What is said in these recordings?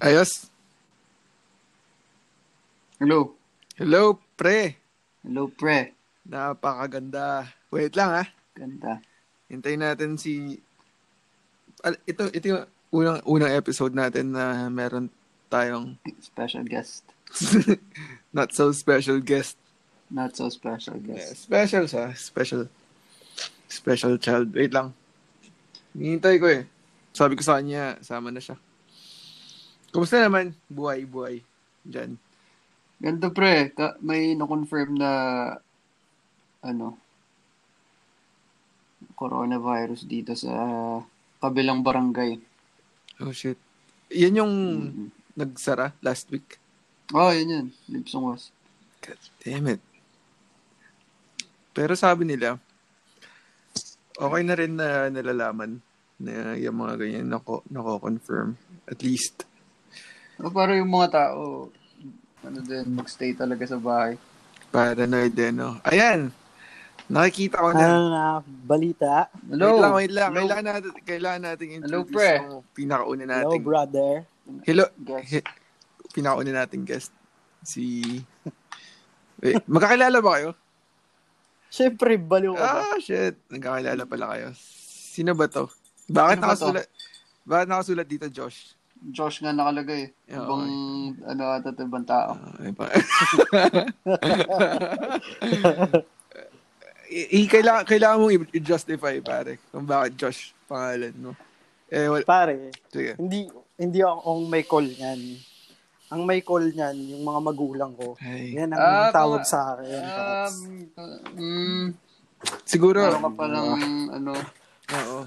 Ayos. Hello. Hello, pre. Hello, pre. Napakaganda. Wait lang ha. Ganda. Hintayin natin si... Ito, ito yung unang, unang episode natin na meron tayong Special guest. not so special guest. Not so special Yeah, guest. special sa special special child. Wait lang. Hinihintay ko eh. Sabi ko sa kanya, sama na siya. Kumusta naman? Buhay, buhay. Diyan. Ganda, pre. Ka- may na-confirm na ano coronavirus dito sa kabilang barangay. Oh shit. Yan yung Mhm. nagsara last week. Oh, yun yun. Lipsong was. God damn it. Pero sabi nila, okay na rin na nalalaman na yung mga ganyan nako, nako-confirm. At least. Oh, para yung mga tao, ano din, magstay talaga sa bahay. Paranoid din, no? Ayan! Nakikita ko na. Ano na, balita? Hello. Wait lang, wait lang. Hello. Kailangan natin, kailangan natin Hello, introduce pre. yung pinakauna Hello, nating. brother. Hello. Guest. He, pinakauna nating guest. Si... Wait, magkakilala ba kayo? Siyempre, baliw ka ba? Ah, shit. Nagkakilala pala kayo. Sino ba to? Bakit Sino ba to? nakasulat? Bakit nakasulat dito, Josh? Josh nga nakalagay. Oo, Ibang, ano ata ito, ibang tao. Ah, ay pa. I, i- kailangan, kailangan mong i-justify, pare, kung bakit Josh pangalan mo. Eh, wal, Pare, sige. hindi hindi ako ang may call niyan. Ang may call niyan, yung mga magulang ko. Ay, Yan ang Ah, tawag mga- sa akin. Um, mm, siguro, meron ka palang, ano, oo.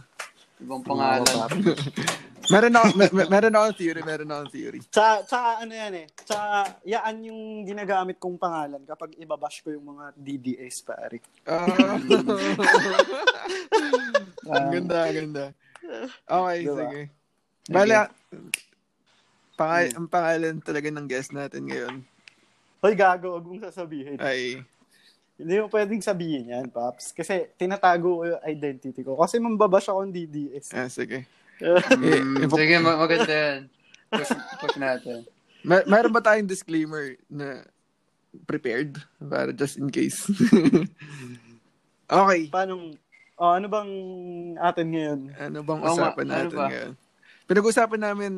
ibang pangalan. Meron ako, mer- mer- meron ako theory, meron ako theory. Tsaka, tsaka ano yan eh. Tsaka, yaan yung ginagamit kong pangalan kapag ibabash ko yung mga DDS, pare. Ah. ang ganda, ang ganda. Okay, Diba? sige. Bale, pangal- ang pangalan talaga ng guest natin ngayon Hoy, gago, wag mong sasabihin. ay Hindi mo pwedeng sabihin yan, Paps. Kasi tinatago ko yung identity ko. Kasi mambabash ako ng DDS. ah, sige. Mm, Eh, ipo- sige, ma- maganda yan. Push, push natin. Mer- meron ba tayong disclaimer na prepared para just in case? okay. Paano, oh, ano bang atin ngayon? Ano bang usapan ano natin ba? ngayon? Pinag-usapan namin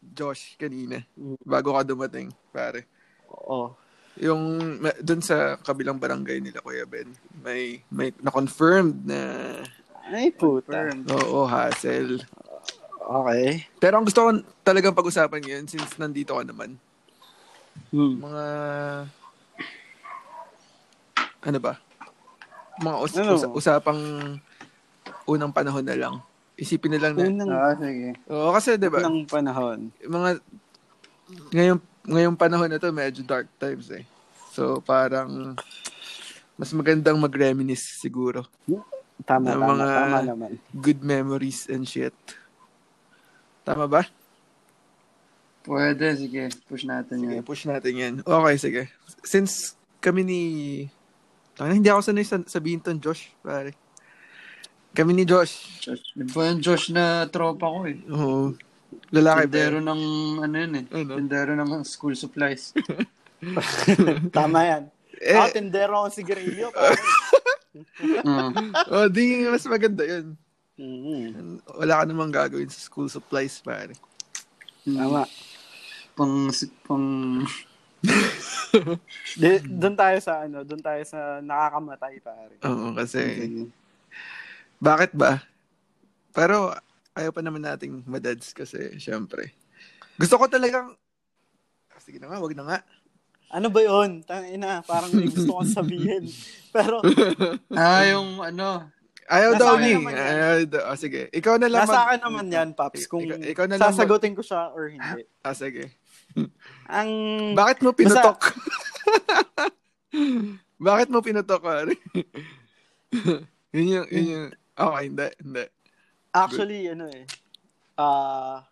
Josh kanina Mm. bago ka dumating, pare. Oo. Yung ma- dun sa kabilang barangay nila Kuya Ben, may may na-confirmed na Ay, puta. Oo, hassle. Okay. Pero ang gusto ko talagang pag-usapan ngayon since nandito ka naman, Hmm. mga ano ba? Mga us- Ano? usa- usapang unang panahon na lang. Isipin na lang na. Unang, Ah, sige. Oo, kasi 'di ba? unang panahon. Mga ngayong ngayong panahon na to medyo dark times eh. So parang mas magandang mag-reminisce siguro. Tama, Ng tama, mga- tama naman. Good memories and shit. Tama ba? Pwede, sige. Push natin Sige, yan. push natin yan. Okay, sige. Since kami ni... Tanga, hindi ako sanay sa- sabihin ton Josh, pare. Kami ni Josh. Josh. Ba yung Josh na tropa ko eh? Oo. Lalaki ba? Tindero yan? ng, ano yun eh. Ano? Tindero ng school supplies. Tama yan. Eh, Ah, tindero ang sigarilyo. pare. Mm. oh, di mas maganda yun. Mhm. Wala ka namang gagawin sa school supplies, pare. Tama. Pang, pang, Di- Doon tayo sa ano, doon tayo sa nakakamatay pare. Oo, kasi... sige. Bakit ba? Pero ayaw pa naman nating madads kasi, syempre. Gusto ko talagang... Ah, Sige na nga, wag na nga. Ano ba 'yon? Tangina, parang may gusto kong sabihin. Pero Ah, yung ano, Ayaw Nasa daw ni. Ayaw daw. Ah, sige. Ikaw na lang. nasa mag- akin naman 'yan, Paps, kung Ikaw- ikaw na lang mag- sasagutin ko siya or hindi. Ah, sige. Ang Bakit mo pinutok? Bakit mo pinutok, pare? yun yung, yun yung, okay, hindi, hindi. actually ano eh. Ah,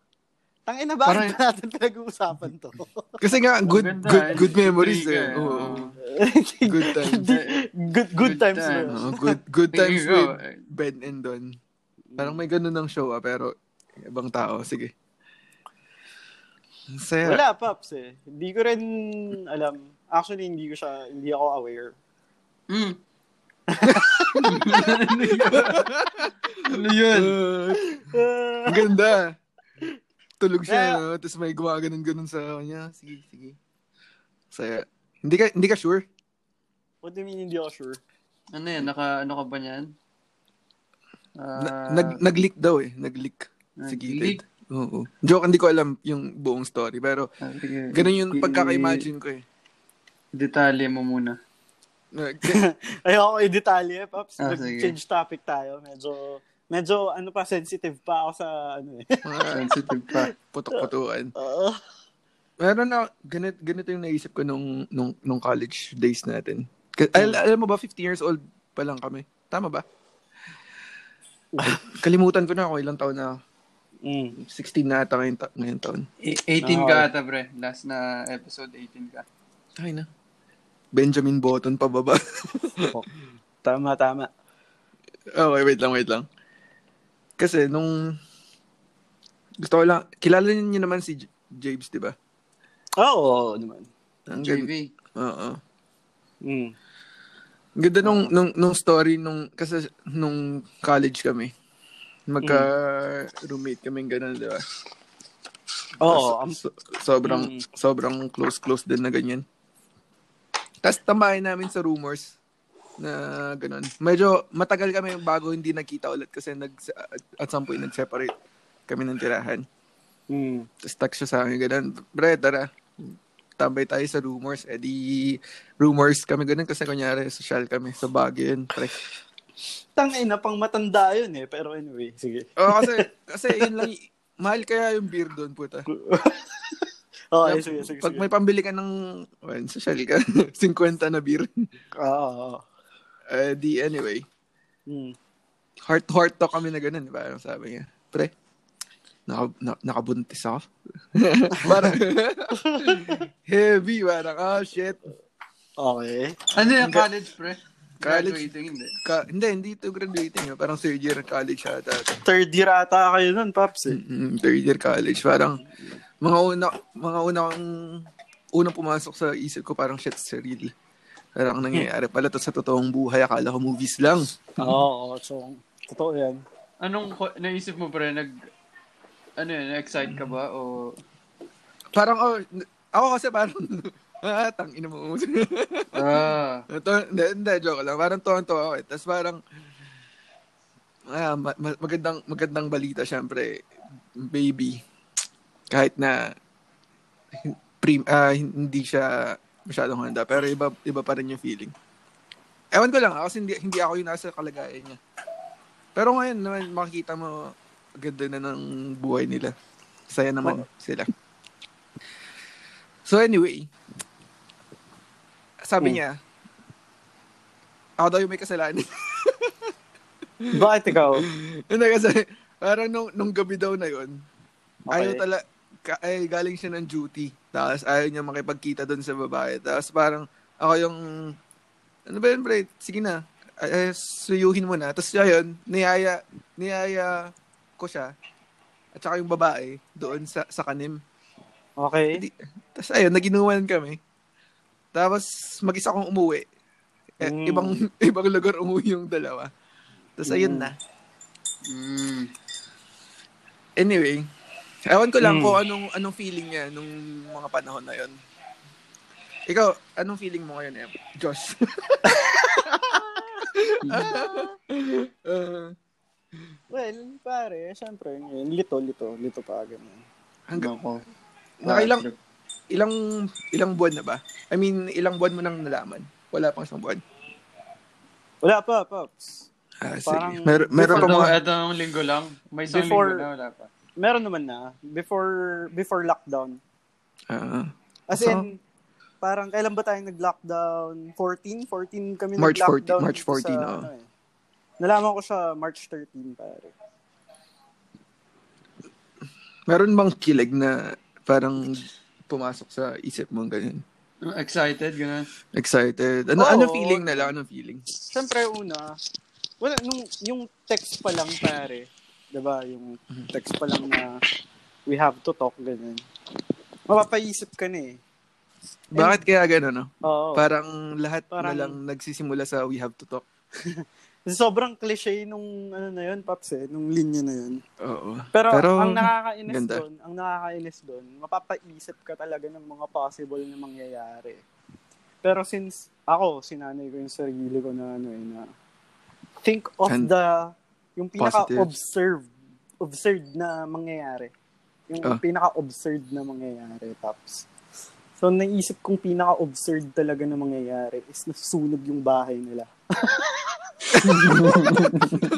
tangina bakit Parang- natin pinag-uusapan to? Kasi nga, good, Maganda, good, eh. good memories eh. eh. Oo. Oo. Good times. good good Good times. times. Oo, good, good times with Ben and Don. Parang may ganun ng show ah, pero ibang tao. Sige. Saya. Wala, Pops eh. Hindi ko rin alam. Actually, hindi ko siya, hindi ako aware. Mm. ano yun? Ano yun? Uh, ang ganda. Tulog siya, Yeah. no? Tapos may gumaganon-ganon sa kanya. Sige, sige. Saya. Hindi ka, hindi ka sure? What do you mean, hindi ako sure? Ano yan? Naka, ano ka ba niyan? Na, Ah, nag, nag-leak daw eh. Nag-leak. Nag-leak? Oo. Joke, hindi ko alam yung buong story. Pero, Ah, sige. ganun yung pagkaka-imagine ko eh. Detalye mo muna. Ayoko i-detalye, Pops. Ah, Nag-change topic tayo. Medyo, medyo, ano pa, sensitive pa ako sa, ano eh. mga Sensitive pa. putok-putukan. Oo. Meron na, ganito, ganito yung naisip ko nung, nung, nung college days natin. Ka- al- alam mo ba, 15 years old pa lang kami. Tama ba? Kalimutan ko na kung ilang taon na. ako. Mm. 16 na ata ngayon, ta- ngayon taon. E- 18 ka ata, pre. Last na episode, 18 ka. Ay na. Benjamin Button pababa. Tama, tama. okay, wait lang, wait lang. Kasi nung gusto ko lang, kilala niyo naman si J- James, di ba? Oo, oo naman. Ang. JV. Oo. Mm. Ang ganda nung, nung, nung story nung, kasi nung college kami. Magka roommate kami ganun, di ba? Oo, Tas- so- sobrang, Mm. sobrang close-close din na ganyan. Tapos tambahin namin sa rumors na ganun. Medyo matagal kami bago hindi nagkita ulit kasi nag, at some point nag-separate kami ng tirahan. Mm. Tapos siya sa akin ganun, Bre, tara, tambay tayo sa rumors. Eh di, rumors kami ganun kasi kunyari, social kami sa Baguio yun. Pre. Tangay na pang matanda yun eh. Pero anyway, sige. Oo, kasi, kasi yun lang, mahal kaya yung beer doon, puta. Okay, sige, sige, Pag sige. may pambili ka ng, well, social ka, 50 na beer. Oo, oo. Eh di, anyway, Mm. heart-heart talk kami na ganun, di ba? Ang sabi niya, pre, naka, na, nakabuntis ako. parang, heavy, parang, oh, shit. Okay. Ano yung college, pre? College. Graduating, hindi. Ka, hindi, hindi ito graduating. eh. Parang third year college ata. Third year ata kayo nun, Paps eh. Mm, third year college. Parang, mga una, mga una kong, unang pumasok sa isip ko, parang shit, surreal. Parang nangyayari pala to sa totoong buhay. Akala ko movies lang. Oo, oo. So, totoo yan. Anong naisip mo, pre? Nag, ano yun, na-excite ka ba? O, Parang, oh, ako kasi parang, ah, tang ina mo. ah, Ito, hindi, hindi, joke lang. Parang tuwan-tuwa ako eh. Tapos parang, ah, ma- ma- magandang, magandang balita, syempre, baby. Kahit na, prim, ah, hindi siya masyadong handa. Pero iba, iba pa rin yung feeling. Ewan ko lang, ah, kasi hindi, hindi ako yung nasa kalagayan niya. Pero ngayon naman, makikita mo, ganda na ng buhay nila. Saya naman sila. So anyway, sabi Hmm. niya, ako daw yung may kasalanan. Bakit ikaw? Hindi kasi, parang nung, nung gabi daw na yun, Okay. ayaw tala, ka, ay, galing siya ng duty. Tapos ayaw niya makipagkita doon sa babae. Tapos parang, ako yung, ano ba yun, pre? Sige na. Ay, ay, suyuhin mo na. Tapos yun, niyaya, niyaya ko siya. At saka yung babae, doon sa, sa kanim. Okay. Tapos ayun, naginuman kami. Tapos mag-isa kong umuwi. Eh, Mm. Ibang ibang lugar umuwi yung dalawa. Tapos ayun Mm. na. mm, Anyway, ewan ko lang Mm. kung anong anong feeling niya nung mga panahon na yon. Ikaw, anong feeling mo ngayon, Em? Josh? Uh, Well, pare, syempre, ngayon, lito, lito, lito pa, ganun. hanggang, ako. nakailang, ilang, ilang buwan na ba? I mean, ilang buwan mo nang nalaman? Wala pang isang buwan. Wala pa, Pops. Ah, Parang- sige. Mer- meron pa mga... ito linggo lang. May isang Before- linggo na, wala pa. Meron naman na. Before, before lockdown. Ah, As So- in, parang kailan ba tayo nag-lockdown? 14? 14 kami March 14, nag-lockdown. March dito 14, sa, oo. ano eh. Nalaman ko siya March 13, pare. meron bang kilig na parang pumasok sa isip mo ganyan? Excited, gano'n. Excited. Ano Oo. ano feeling na lang? Anong feeling? Siyempre, una, wala, nung, yung text pa lang, pare, 'di ba Yung text pa lang na we have to talk, ganun. mapapaisip ka na eh. Bakit kaya gano'n, no? Oo. Parang lahat Parang- na lang nagsisimula sa we have to talk. Sobrang cliche nung ano na yun, Paps eh, nung linya na yun. Oo. Pero, Pero, ang nakakainis ganda. doon, ang nakakainis doon, mapapaisip ka talaga ng mga possible na mangyayari. Pero since ako, sinanay ko yung sarili ko na ano eh, na think of And- the, yung pinaka-observed, observed na mangyayari. Yung Ah. pinaka-observed na mangyayari, Paps. So, naisip kong pinaka-observed talaga na mangyayari is nasusunog yung bahay nila.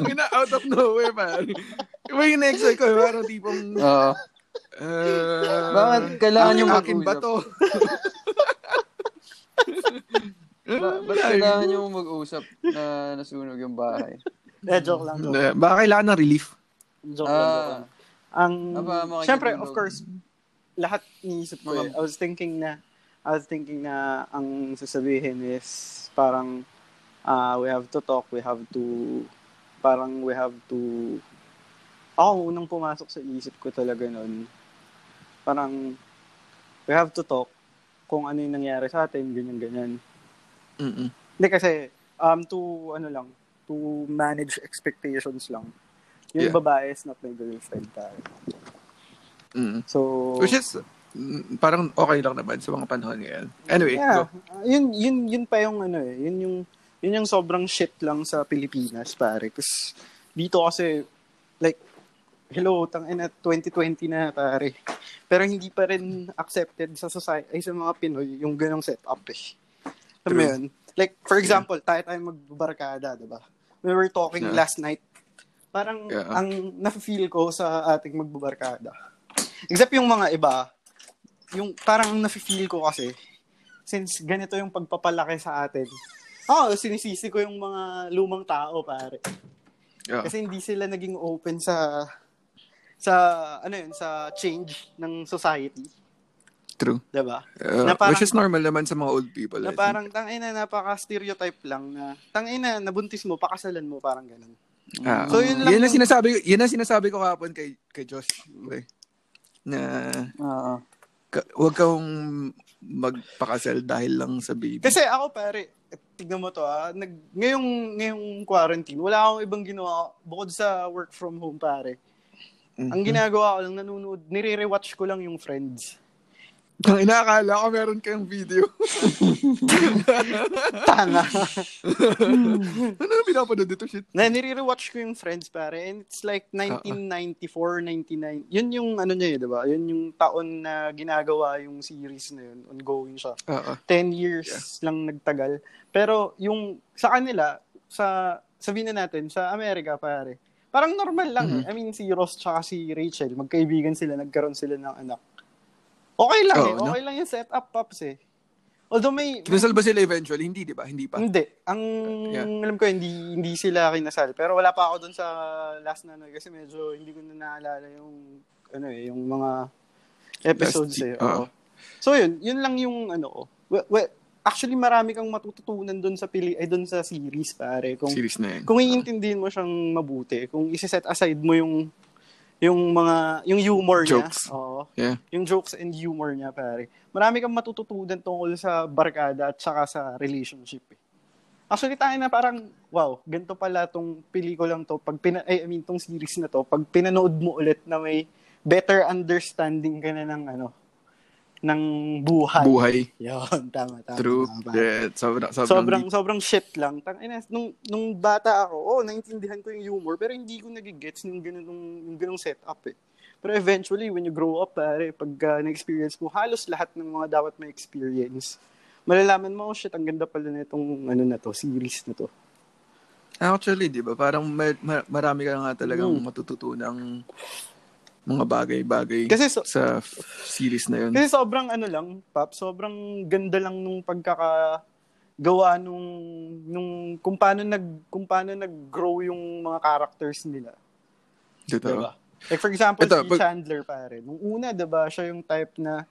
Ina out of nowhere, man. Iba yung next ko, parang tipong, Oo. uh, Bakit kailangan akin- yung akin ba mag-usap? to? Ba- ba't kailangan nyo mag-usap na nasunog yung bahay? Eh, joke lang, joke. Na- Baka kailangan ng relief. Joke lang, joke lang. Ah, Ang, Aba, syempre, of course, lahat iniisip ko eh. I was thinking na, I was thinking na ang sasabihin is parang ah we have to talk, we have to, parang we have to, ako unang pumasok sa isip ko talaga nun, parang we have to talk kung ano yung nangyari sa atin, ganyan-ganyan. Mm-mm. Hindi kasi, um, to, ano lang, to manage expectations lang. Yung Yeah. babae is not my girlfriend tayo. Mm. So, Which is, mm, parang okay lang naman sa mga panahon ngayon. Anyway, yeah, go. uh, yun, yun, yun pa yung ano eh, yun yung, yun yung sobrang shit lang sa Pilipinas, pare. Kasi dito kasi, like, hello, tang ina 2020 na, pare. Pero hindi pa rin accepted sa society, ay sa mga Pinoy, yung ganong setup eh. Alam mo yun? Like, for example, tayo tayo magbarkada, diba? We were talking Yeah. last night. Parang, Yeah. ang nafe-feel ko sa ating magbabarkada. Except yung mga iba, yung parang nafe-feel ko kasi, since ganito yung pagpapalaki sa atin, Oo, sinisisi ko yung mga lumang tao, pare. Yeah. Kasi hindi sila naging open sa sa ano yun, sa change ng society, True. 'di ba? Uh, Na parang- which is normal naman sa mga old people. Na I parang tangina napaka-stereotype lang na tangina nabuntis mo, pakasalan mo, parang ganun. Ah, So, yun lang yan ang yung- sinasabi, yun ang sinasabi ko kapon kay, kay Josh. pre. Na ka, huwag kang magpakasal dahil lang sa baby. Kasi ako pare, tignan mo to ah, nag, ngayong, ngayong quarantine, wala akong ibang ginawa bukod sa work from home pare. Mhm. Ang ginagawa ko lang, nanonood, nire-rewatch ko lang yung Friends. Ang inaakala ko meron kayong video. Tanga. ano yung pinapanood dito? Shit. na nire-rewatch ko yung Friends pare and it's like Ah, 1994, 99. Yun yung ano niya, eh, 'di ba? Yun yung taon na ginagawa yung series na yun, ongoing siya. Oo. 10 years lang nagtagal. Pero yung sa kanila, sa sabihin na natin sa Amerika pare. Parang normal lang. Mhm. eh. I mean si Ross tsaka si Rachel, magkaibigan sila, nagkaroon sila ng anak. Okay lang Oo, eh. no? Okay lang yung setup pops eh. Although may Kinasal ba sila eventually? Hindi, di ba? Hindi pa. hindi. Ang Yeah. alam ko hindi hindi sila kinasal. Pero wala pa ako doon sa last na ano eh, kasi medyo hindi ko na naalala yung ano eh, yung mga episodes Last- eh. Oo. So yun, yun lang yung ano ko. Well, well, actually marami kang matututunan doon sa pili ay doon sa series pare. Kung Series na yan. kung iintindihin mo siyang mabuti, kung isi-set aside mo yung yung mga yung humor Jokes. niya. Oo Yeah. yung jokes and humor niya, pare. Marami kang matututunan tungkol sa barkada at saka sa relationship. Eh. Actually, tayo na parang, wow, ganito pala tong pelikulang to. Pag pina, ay, I mean, tong series na to, pag pinanood mo ulit na may better understanding ka na ng, ano, ng buhay. Buhay. Yun, tama, tama. True. tama. Yeah, sobrang, sobrang, Sobrang, deep. sobrang shit lang. Tang, ina, nung, nung bata ako, oh, naintindihan ko yung humor, pero hindi ko nagigets yung ganung, yung ganung setup eh. Pero eventually, when you grow up, pare, pag uh, na-experience mo, halos lahat ng mga dapat may experience, malalaman mo, oh shit, ang ganda pala na itong, ano na to, series na to. Actually, di ba? Parang may, ma- marami ka nga talagang Mm. matututunang mga bagay-bagay Kasi, so, sa f- series na yun. kasi sobrang ano lang, Pap, sobrang ganda lang nung pagkaka gawa nung nung kung paano nag kung paano nag-grow yung mga characters nila. Totoo. Diba? Like for example, Ito, si pag- Chandler pare. Nung una, 'di ba, siya yung type na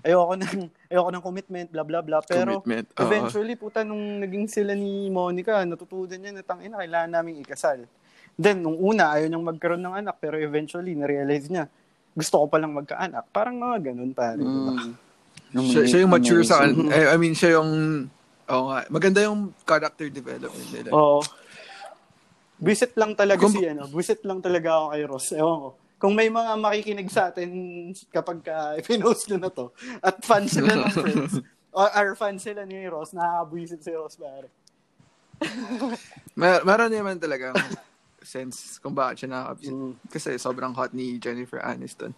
ayoko ng ayoko ng commitment, bla bla bla, pero Commitment. Oo. eventually puta nung naging sila ni Monica, natutunan niya na tangina kailangan naming ikasal. Then nung una ayaw niyang magkaroon ng anak pero eventually na-realize niya gusto ko palang magkaanak. Parang mga ganun, pare. diba? Mm. Siya, siya yung mature sa. Eh, I mean, siya yung Oo nga. Maganda yung character development nila. Oo. Visit lang talaga Kung- si ano, visit lang talaga ako kay Ross. Ewan ko. Kung may mga makikinig sa atin kapag pinost ko na to, at fan sila ng friends, or, or fan sila ni Ross, nakaka-visit si Ross, pare. Mer- meron naman talaga sense kung bakit siya nakakapit. Mm. Kasi sobrang hot ni Jennifer Aniston.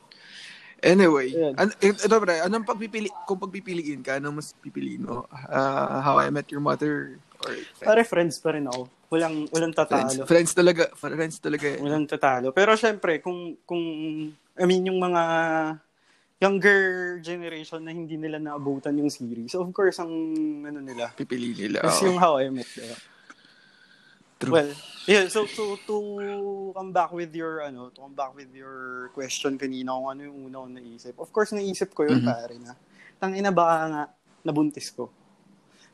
Anyway, Ayan. an- eh, ito pre, anong pagpipili, kung pagpipiliin ka, anong mas pipiliin mo? Ah, How I Met Your Mother or Pare, friends pa rin ako. Walang, walang Friends? tatalo. Friends talaga, friends talaga. eh. Walang tatalo. Pero syempre, kung, kung, I mean, yung mga younger generation na hindi nila naabutan yung series, of course, ang ano nila, Pipiliin nila. oo. yung How I Met. Diba? True. Well, yeah, so to to come back with your ano, to come back with your question kanina kung ano yung una kong naisip. Of course naisip ko yun Mhm. pare na. Tangina baka nga nabuntis ko.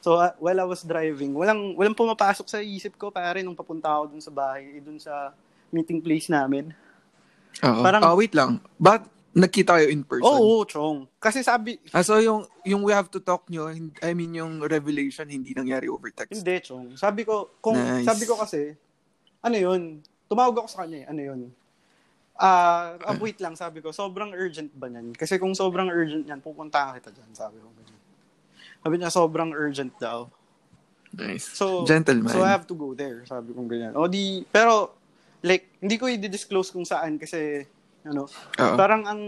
So uh, while I was driving, walang walang pumapasok sa isip ko pare nung papunta ako dun sa bahay, dun sa meeting place namin. Oo. parang- Ah, wait lang. But nagkita kayo in person? Oo, chong. Kasi sabi, Ah, so yung, yung we have to talk nyo, I mean yung revelation hindi nangyari over text. Hindi, Chong. Sabi ko, kung, Nice. sabi ko kasi, ano yun? Tumawag ako sa kanya eh. Ano yun? Ah, ah, wait lang, sabi ko, sobrang urgent ba niyan? Kasi kung sobrang urgent niyan, pupunta kita dyan, sabi ko. ganyan. Sabi niya, sobrang urgent daw. Nice. So, Gentleman. so I have to go there, sabi ko ganyan. O di, pero, like, hindi ko i-disclose kung saan kasi, ano, Oo. parang ang,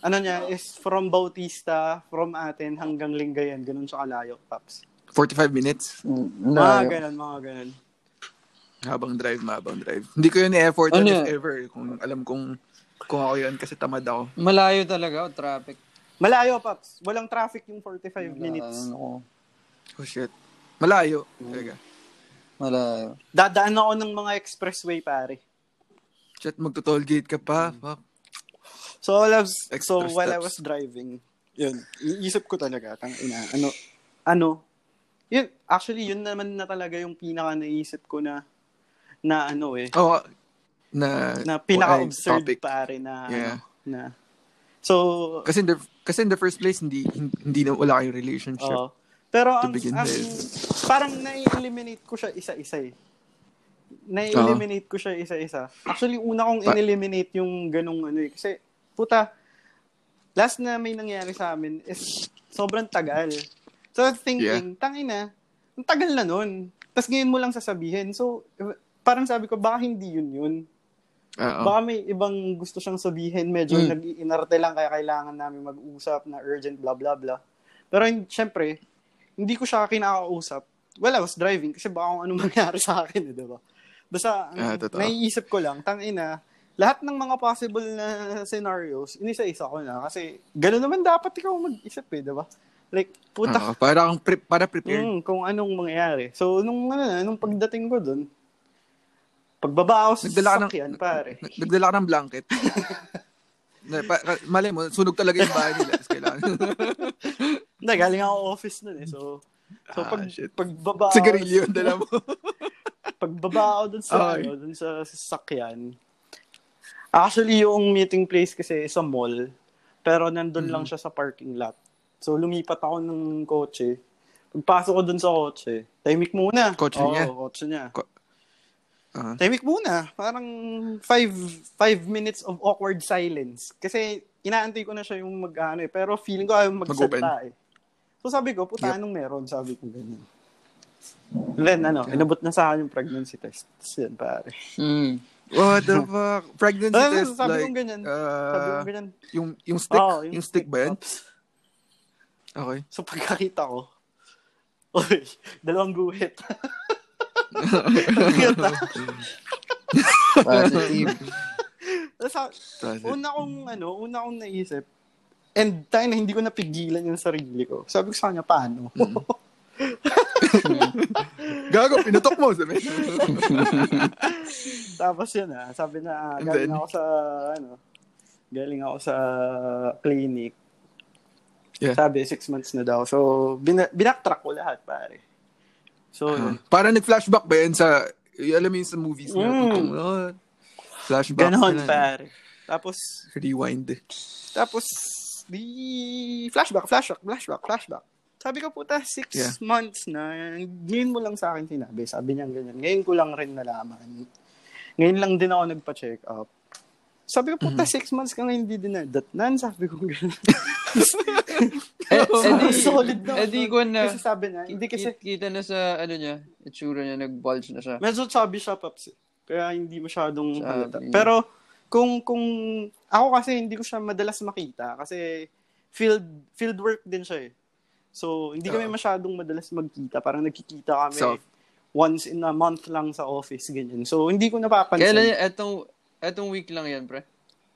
ano niya, is from Bautista, from atin hanggang Lingayen, ganun sa kalayo, Paps. 45 minutes. Mm, Mga layo. ganun, mga ganun. Habang drive, habang drive. Hindi ko yun i-effort Ano if ever. Kung alam kong kung ako yun kasi tamad ako. Malayo talaga, oh, traffic. Malayo, Paps. Walang traffic yung 45 minutes. Ano ko, Oh shit. Malayo. Mm. Talaga. malayo. Dadaan ako ng mga expressway, pare. Shit, magto-toll gate ka pa. Mm. Fuck. So, while I was, Extra so while I steps. was driving, yun, iisip ko talaga, tang ina, ano, ano, yun, actually, yun naman na talaga yung pinaka naisip ko na, na ano eh, Oh, na, na pinaka-absurd topic. pare na, Yeah. ano, na, so, Kasi in the, kasi in the first place, hindi, hindi na wala kayong relationship. Oo. Pero To ang, begin ang with. parang na-eliminate ko siya isa-isa eh. Na-eliminate ko siya isa-isa. Actually, una kong in-eliminate yung ganong ano eh. Kasi, puta, last na may nangyari sa amin is sobrang tagal. So, thinking, tangina, ang tagal na nun. Tapos ngayon mo lang sasabihin. So, parang sabi ko, baka hindi yun yun. Oo. Baka may ibang gusto siyang sabihin, medyo Mm. nag-iinarte lang kaya kailangan namin mag-usap na urgent, blah, blah, blah. Pero syempre, hindi ko siya kinakausap. Well, I was driving kasi baka kung ano mangyari sa akin, eh, di ba? Basta, Ah, totoo. naiisip ko lang, tangina, lahat ng mga possible na scenarios, inisa-isa ko na. Kasi, gano'n naman dapat ikaw mag-isip eh, di ba? Like, puta, Oo, para, kang pre- para prepared. Mm, kung anong mangyayari. So, nung, ano, nung pagdating ko dun, pagbaba ako sa Nagdala ka ng- pare. Nag- Nagdala ka ng blanket. Malay mo, sunog talaga yung bahay nila. Kailangan. Hindi, galing ako office nun eh. So, so Ah, pag, shit. pagbaba ako, Sigarilyo dala mo. pagbaba ako dun sa, Okay. ano, dun sa sasakyan, actually yung meeting place kasi sa mall, pero nandun lang Mhm. siya sa parking lot. So, lumipat ako ng kotse. Pagpasok ko dun sa kotse, tahimik muna. Kotse Oo, niya? kotse niya. Ah. Tahimik muna. Parang five, five minutes of awkward silence. Kasi inaantay ko na siya yung mag ano eh. Pero feeling ko ayaw magsalita eh. So sabi ko, puta, Yep. anong meron? Sabi ko ganyan. Then ano, inabot na sa akin yung pregnancy test. Tapos yun, pare. Mm. What the fuck? Pregnancy Ah, test, sabi like, ko ganyan. uh, sabi ko ganyan. yung, yung stick? Oo, yung, stick ba yan? Pops. Okay. So pagkakita ko, Uy, dalawang guhit. Positive. Tapos, sa- una kong, ano, una kong naisip, and tayo na hindi ko napigilan yung sarili ko. Sabi ko sa kanya, paano? Gago, pinutok mo. Sabi. Tapos yun ah, sabi na, ah, galing then? ako sa, ano, galing ako sa clinic. Yeah. Sabi, six months na daw. So, bina- binaktrack ko lahat, pare. So, Ah. Parang nag-flashback ba yan sa, alam mo yun sa movies na, Mm. kung, oh, flashback. ganon, pare. Tapos, Rewind. tapos, di flashback, flashback, flashback, flashback. Sabi ko, puta, six Yeah. months na. Ngayon mo lang sa akin sinabi. Sabi niya ganyan. Ngayon ko lang rin nalaman. Ngayon lang din ako nagpa-check up. Sabi ko, puta, six months ka nga hindi din na datnan. Sabi ko, gano'n. Eh, eh, di, Solid na. eh, di ko na, Kasi sabi niya, hindi kasi, Ki- kita na sa, ano niya, itsura niya, nag-bulge na siya. medyo chubby siya, Paps. eh. Kaya hindi masyadong Chubby. halata. Pero, kung, kung, ako kasi hindi ko siya madalas makita. Kasi, field, field work din siya eh. So, hindi kami masyadong madalas magkita. Parang nagkikita kami So- once in a month lang sa office, ganyan. So, hindi ko napapansin. Kailan, yan? etong, etong week lang yan, pre.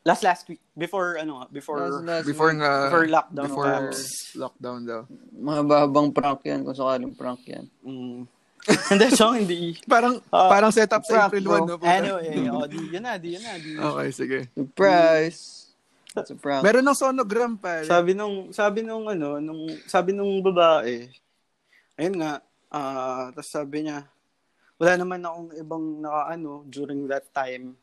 Last last week. Before, ano before, Last, last Before week. nga, before lockdown. before Paps. lockdown daw. Mga babang prank yan, kung sakaling prank yan. Mm. Hindi, so, hindi. Parang, Ah, parang setup sa prank, April bro. 1, no? Anyway, oh, di, yun na, di, yun na, di. Okay, sige. Surprise! It's a prank. Meron ng sonogram, pare. Sabi nung sabi nung ano, nung sabi nung babae, ayun nga, ah, tapos sabi niya, wala naman akong ibang nakaano during that time.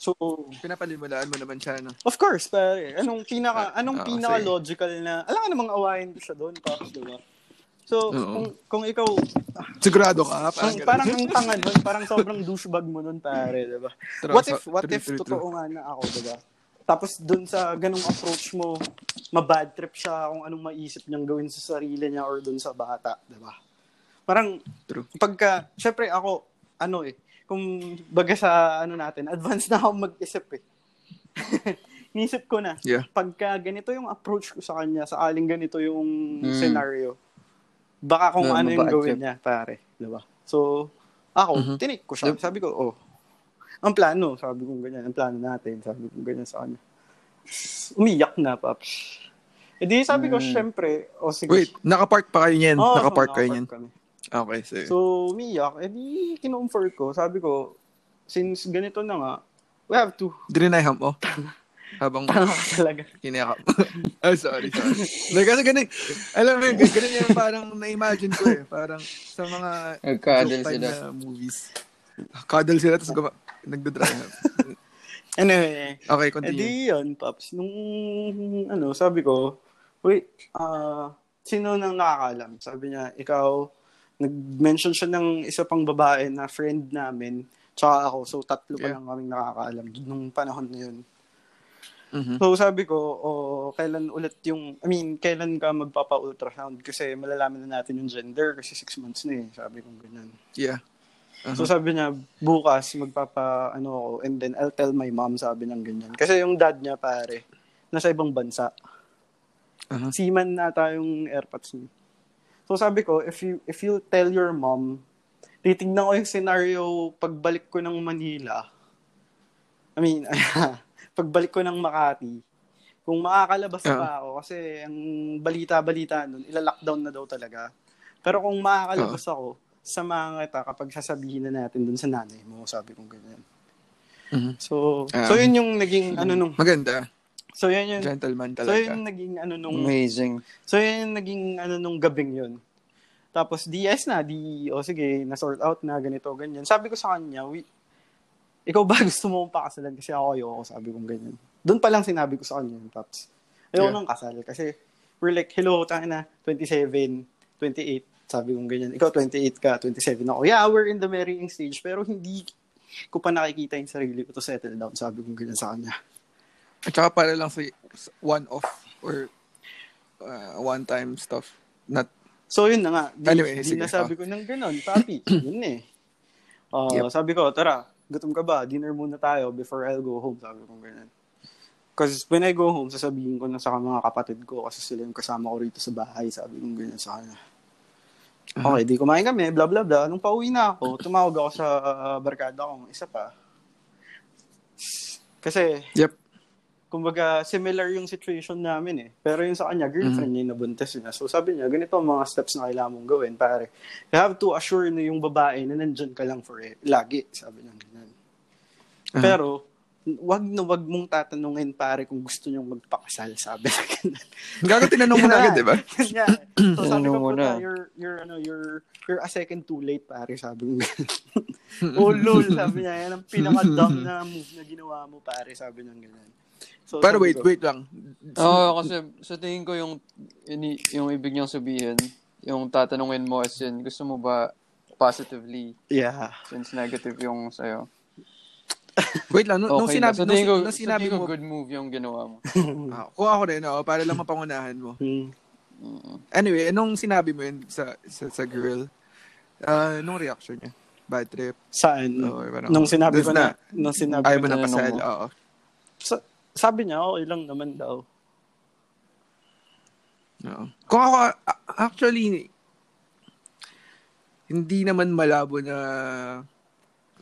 So, Pinapalimulaan mo naman siya, no? of course, pare. Anong pinaka Ah, anong ah, pinaka sige. logical na alam ka namang awayin ko siya doon, pa, di ba? So, Oo. kung kung ikaw Sigurado ka, ang, parang, parang ang tanga nun, parang sobrang douchebag mo nun, pare, di ba? What if, what if totoo nga na ako, diba? Tapos dun sa ganong approach mo, mabad trip siya kung anong maisip niyang gawin sa sarili niya or dun sa bata, diba? Parang, True. pagka, syempre ako, ano eh, kung baga sa ano natin, advance na ako mag-isip eh. Nisip ko na, Yeah. pagka ganito yung approach ko sa kanya, sa aling ganito yung Mm. scenario, baka kung Na ano yung gawin trip. niya, pare. Diba? So, ako, Mhm. tinik ko siya. Yep. Sabi ko, oh, ang plano, sabi ko ganyan, ang plano natin, sabi ko ganyan sa kanya. Umiyak na, paps. E di sabi ko, Mm. syempre, o oh, sige. Wait, nakapark pa kayo niyan? Oo, nakapark kayo niyan? kami. Okay, sige. So, umiyak. E di, kinomfort ko. Sabi ko, since ganito na nga, we have to. Dininayham mo? Habang talaga. kinayakap. oh, sorry, sorry. like, kasi ganun, alam mo ganun yung parang na-imagine ko eh. Parang sa mga Nagkadal sila. na movies. Cuddle sila, tapos guma- nagdadry. Anyway, Okay, Eh continue. di yun, Paps. Nung, ano, sabi ko, wait, ah, sino nang nakakalam? Sabi niya, ikaw, nag-mention siya ng isa pang babae na friend namin, tsaka ako. So, tatlo pa Yeah. lang kaming nakakaalam nung panahon na yun. Mhm. So, sabi ko, oh, kailan ulit yung, I mean, kailan ka magpapa-ultrasound? Kasi malalaman na natin yung gender kasi six months na eh. Sabi ko ganyan. Yeah. Uh-huh. So sabi niya, bukas magpapa ano ako and then I'll tell my mom sabi niya ganyan. Kasi yung dad niya pare, nasa ibang bansa. Uh-huh. Seaman na tayong airpods niya. So sabi ko, if you if you tell your mom, titignan ko yung scenario pagbalik ko ng Manila. I mean, pagbalik ko ng Makati, kung makakalabas Ah. pa ako, kasi ang balita-balita nun, ila-lockdown na daw talaga. Pero kung makakalabas ako, samahan kita kapag sasabihin na natin dun sa nanay mo, sabi kong ganyan. Mhm. So, Ah. so yun yung naging ano nung, Maganda. so yun yung, Gentleman so talaga. yun yung naging ano nung, Amazing. So, yun yung naging ano nung gabing yun. Tapos, DS na, di, o sige, na-sort out na, ganito, ganyan. Sabi ko sa kanya, we, ikaw ba gusto mo pakasalan kasi ako ayoko, sabi kong ganyan. Doon pa lang sinabi ko sa kanya yung Paps. Ayoko Yeah. nang kasal kasi we're like, hello, tayo na, 27, 28, sabi kong ganyan. Ikaw 28 ka, 27 ako. Yeah, we're in the marrying stage, pero hindi ko pa nakikita yung sarili ko to settle down, sabi kong ganyan sa kanya. At saka para lang sa one-off or uh, one-time stuff. Not, So, yun na nga. Di, Anyway, di nasabi oh. ko ng ganun, papi. yun eh. Uh, Yep. Sabi ko, tara, gutom ka ba? Dinner muna tayo before I'll go home. Sabi ko ganun. Because when I go home, sasabihin ko na sa mga kapatid ko kasi sila yung kasama ko rito sa bahay. Sabi ko ganyan sa kanya. Okay, di kumain kami, blah blah blah. Nung pauwi na ako, tumawag ako sa uh, barkada kong isa pa. Kasi, yep. kumbaga, similar yung situation namin eh. Pero yung sa kanya, girlfriend niya yung nabuntis niya. So sabi niya, ganito ang mga steps na kailangan mong gawin, pare. You have to assure na yung babae na nandyan ka lang for it. Lagi, sabi niya. Ganyan. Uh-huh. Pero, wag na wag mong tatanungin pare kung gusto niyong magpakasal, sabi na ganun. Gago, tinanong mo na agad, di ba? Nga. So sabi ko mo po na. you're, you're, ano, you're, you're a second too late, pare, sabi ko oh, lol, sabi niya, yan ang pinaka-dumb na move na ginawa mo, pare, sabi niya ganun. So, Pero wait, ko, wait lang. Oo, kasi sa tingin ko yung, ini, yung ibig niyang sabihin, yung tatanungin mo as in, gusto mo ba positively Yeah. since negative yung sa'yo? Wait lang, nung, nung Okay sinabi, lang. Sa nung, ko, nung sinabi ko mo, good move yung ginawa mo. ah, kung ako rin, oo, para lang mapangunahan mo. Hmm. Mm. Anyway, nung sinabi mo yun sa, sa, sa girl, ah, nung reaction niya? Bad trip? Saan? Or parang- nung sinabi ko na, nung sinabi Ayaw ko mo na, na pasal, mo. oo. sa- sabi niya, okay lang naman daw. Oo. Kung ako, actually, hindi naman malabo na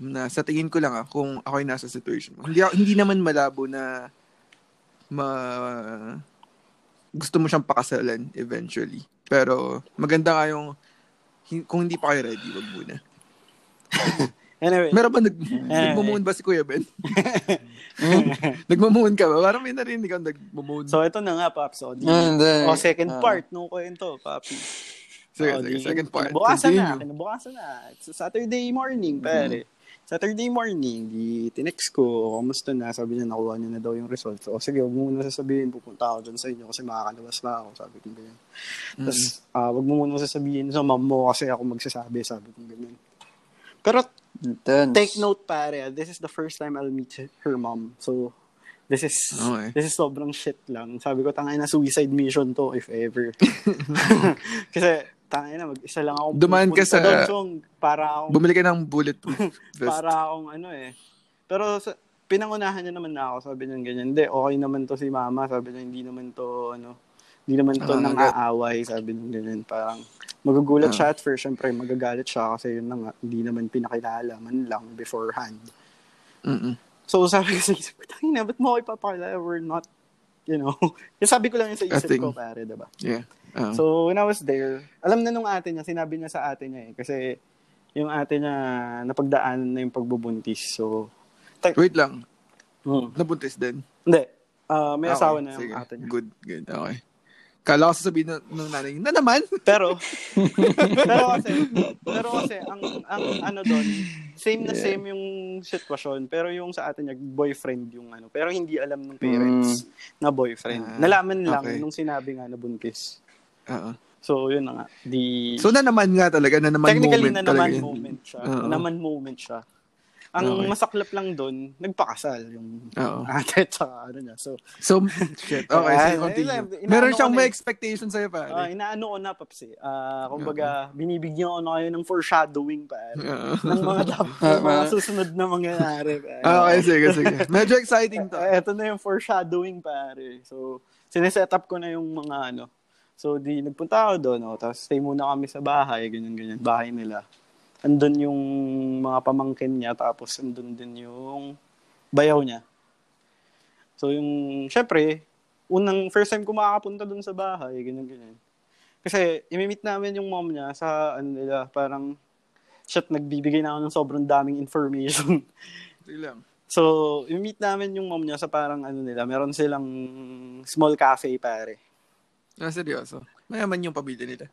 na sa tingin ko lang ah, kung ako ay nasa situation mo. Hindi, hindi naman malabo na ma gusto mo siyang pakasalan eventually. Pero maganda nga yung kung hindi pa kayo ready, wag muna. Anyway, Meron ba nag, Eh. nagmumuon ba si Kuya Ben? nagmumuon ka ba? Parang may narinig ka nagmumuon. so ito na nga, Paps. O, di, o second ah. part nung kwento, Papi. sige, O, sige, second part. Kinabukasan na, kinabukasan na. It's a Saturday morning, pare. Saturday morning, di tinext ko, kamusta na? Sabi niya, nakuha niya na daw yung results. O sige, huwag mo muna sasabihin, pupunta ako dyan sa inyo kasi makakalabas na ako. Sabi ko ganyan. Tapos, ah, wag mo muna sasabihin sa mom mo kasi ako magsasabi. Sabi ko ganyan. Pero Intense. take note pare, this is the first time I'll meet her mom. So, this is Okay. this is sobrang shit lang. Sabi ko, tangay na suicide mission to if ever. Kasi, tangay na, mag-isa lang ako. Dumaan ka sa- doon, para akong, Bumili ka ng bulletproof vest. para akong ano eh. Pero, sa, pinangunahan niya naman na ako. Sabi niya ganyan, hindi, okay naman to si mama. Sabi niya, hindi naman to, ano, hindi naman to Ah, nang aaway. Sabi niya ganyan, parang, magugulat Ah. siya at first. Siyempre, magagalit siya kasi yun na nga, hindi naman pinakilala man lang beforehand. Mm-mm. So, sabi ko sa isip tangin na, ba't mo ako ipapakilala? We're not, you know. Yung sabi ko lang yun sa isip Nothing. ko, pare, diba? Yeah. Um, So, when I was there, alam na nung ate niya, sinabi niya sa ate niya eh. Kasi, yung ate niya, napagdaanan na yung pagbubuntis. So, ta- wait lang. Hmm. Nabuntis din. Hindi. Ah, may Okay, asawa na yung sige. ate niya. Good, good. Okay. Kala ko sasabihin ng, ng nanay, na naman? Pero, pero kasi, pero kasi, ang, ang ano doon, same na Yeah. same yung sitwasyon. Pero yung sa atin niya, boyfriend yung ano. Pero hindi alam ng parents na boyfriend. Ah, Nalaman lang okay. nung sinabi nga na buntis. Oo. So, yun na nga. Di, So, na naman nga talaga, na naman technically, moment na talaga naman yun. moment siya. Na naman moment siya. Ang Okay. masaklap lang doon, nagpakasal yung ate at saka ano niya. So, So, shit. Okay, Ah, sige, continue. Meron siyang may expectation sa'yo, ah, pare. inaano ko na, Paps eh. Ah, kumbaga, binibigyan ko na kayo ng foreshadowing, pare. Oo. ng mga dapat, ng mga susunod na mangyayari. pare. Okay, sige, sige. Medyo exciting to. Eh, Eto na yung foreshadowing, pare. So, sineset up ko na yung mga ano. So, di nagpunta ako doon, oh, tapos stay muna kami sa bahay, ganyan-ganyan, bahay nila. Andun yung mga pamangkin niya, tapos andun din yung bayaw niya. So, yung, syempre, unang, first time ko makakapunta doon sa bahay, ganyan-ganyan. Kasi, imimit namin yung mom niya sa, ano nila, parang, shit, nagbibigay na ako ng sobrang daming information. Lang. So, i-meet namin yung mom niya sa parang ano nila, meron silang small cafe pare. Ah, seryoso. Mayaman yung pamilya nila.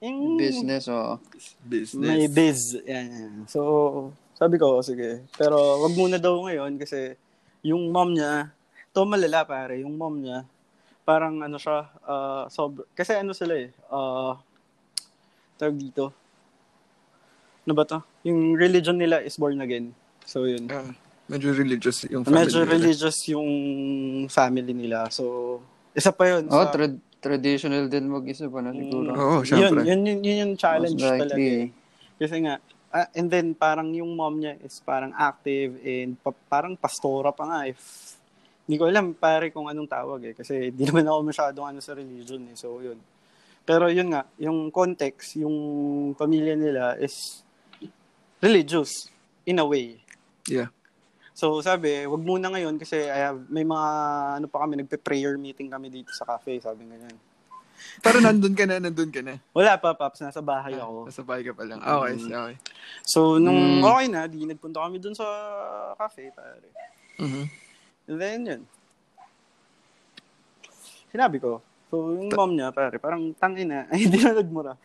Yung Business, oh. Business. May biz. Yan, yan. So, sabi ko, sige. Pero wag muna daw ngayon kasi yung mom niya, to malala pare, yung mom niya, parang ano siya, uh, sob- kasi ano sila eh, uh, tawag dito, ano ba to? Yung religion nila is born again. So, yun. Ah, medyo religious yung family Medyo nila. religious yung family nila. So, isa pa yun. Oh, sa- tra- traditional din mag-isa pa na siguro. Oo, yun, syempre. yun, yun, yun yung challenge likely. talaga. eh. Kasi nga, ah, and then parang yung mom niya is parang active and pa- parang pastora pa nga. If, hindi ko alam pare kung anong tawag eh. Kasi di naman ako masyadong ano sa religion eh. So, yun. Pero yun nga, yung context, yung pamilya nila is religious in a way. Yeah. So sabi, wag muna ngayon kasi I have, may mga ano pa kami, nagpe-prayer meeting kami dito sa cafe, sabi ganyan. Pero nandun ka na, nandun ka na. Wala pa, Paps, nasa bahay ako. Nasa bahay ka pa lang. Okay, Mm. okay. So, nung Mm. okay na, di nagpunta kami dun sa cafe, pare. Mhm. And then, yun. Sinabi ko. So, yung mom niya, pare, parang tangin na. Ay, hindi na nagmura.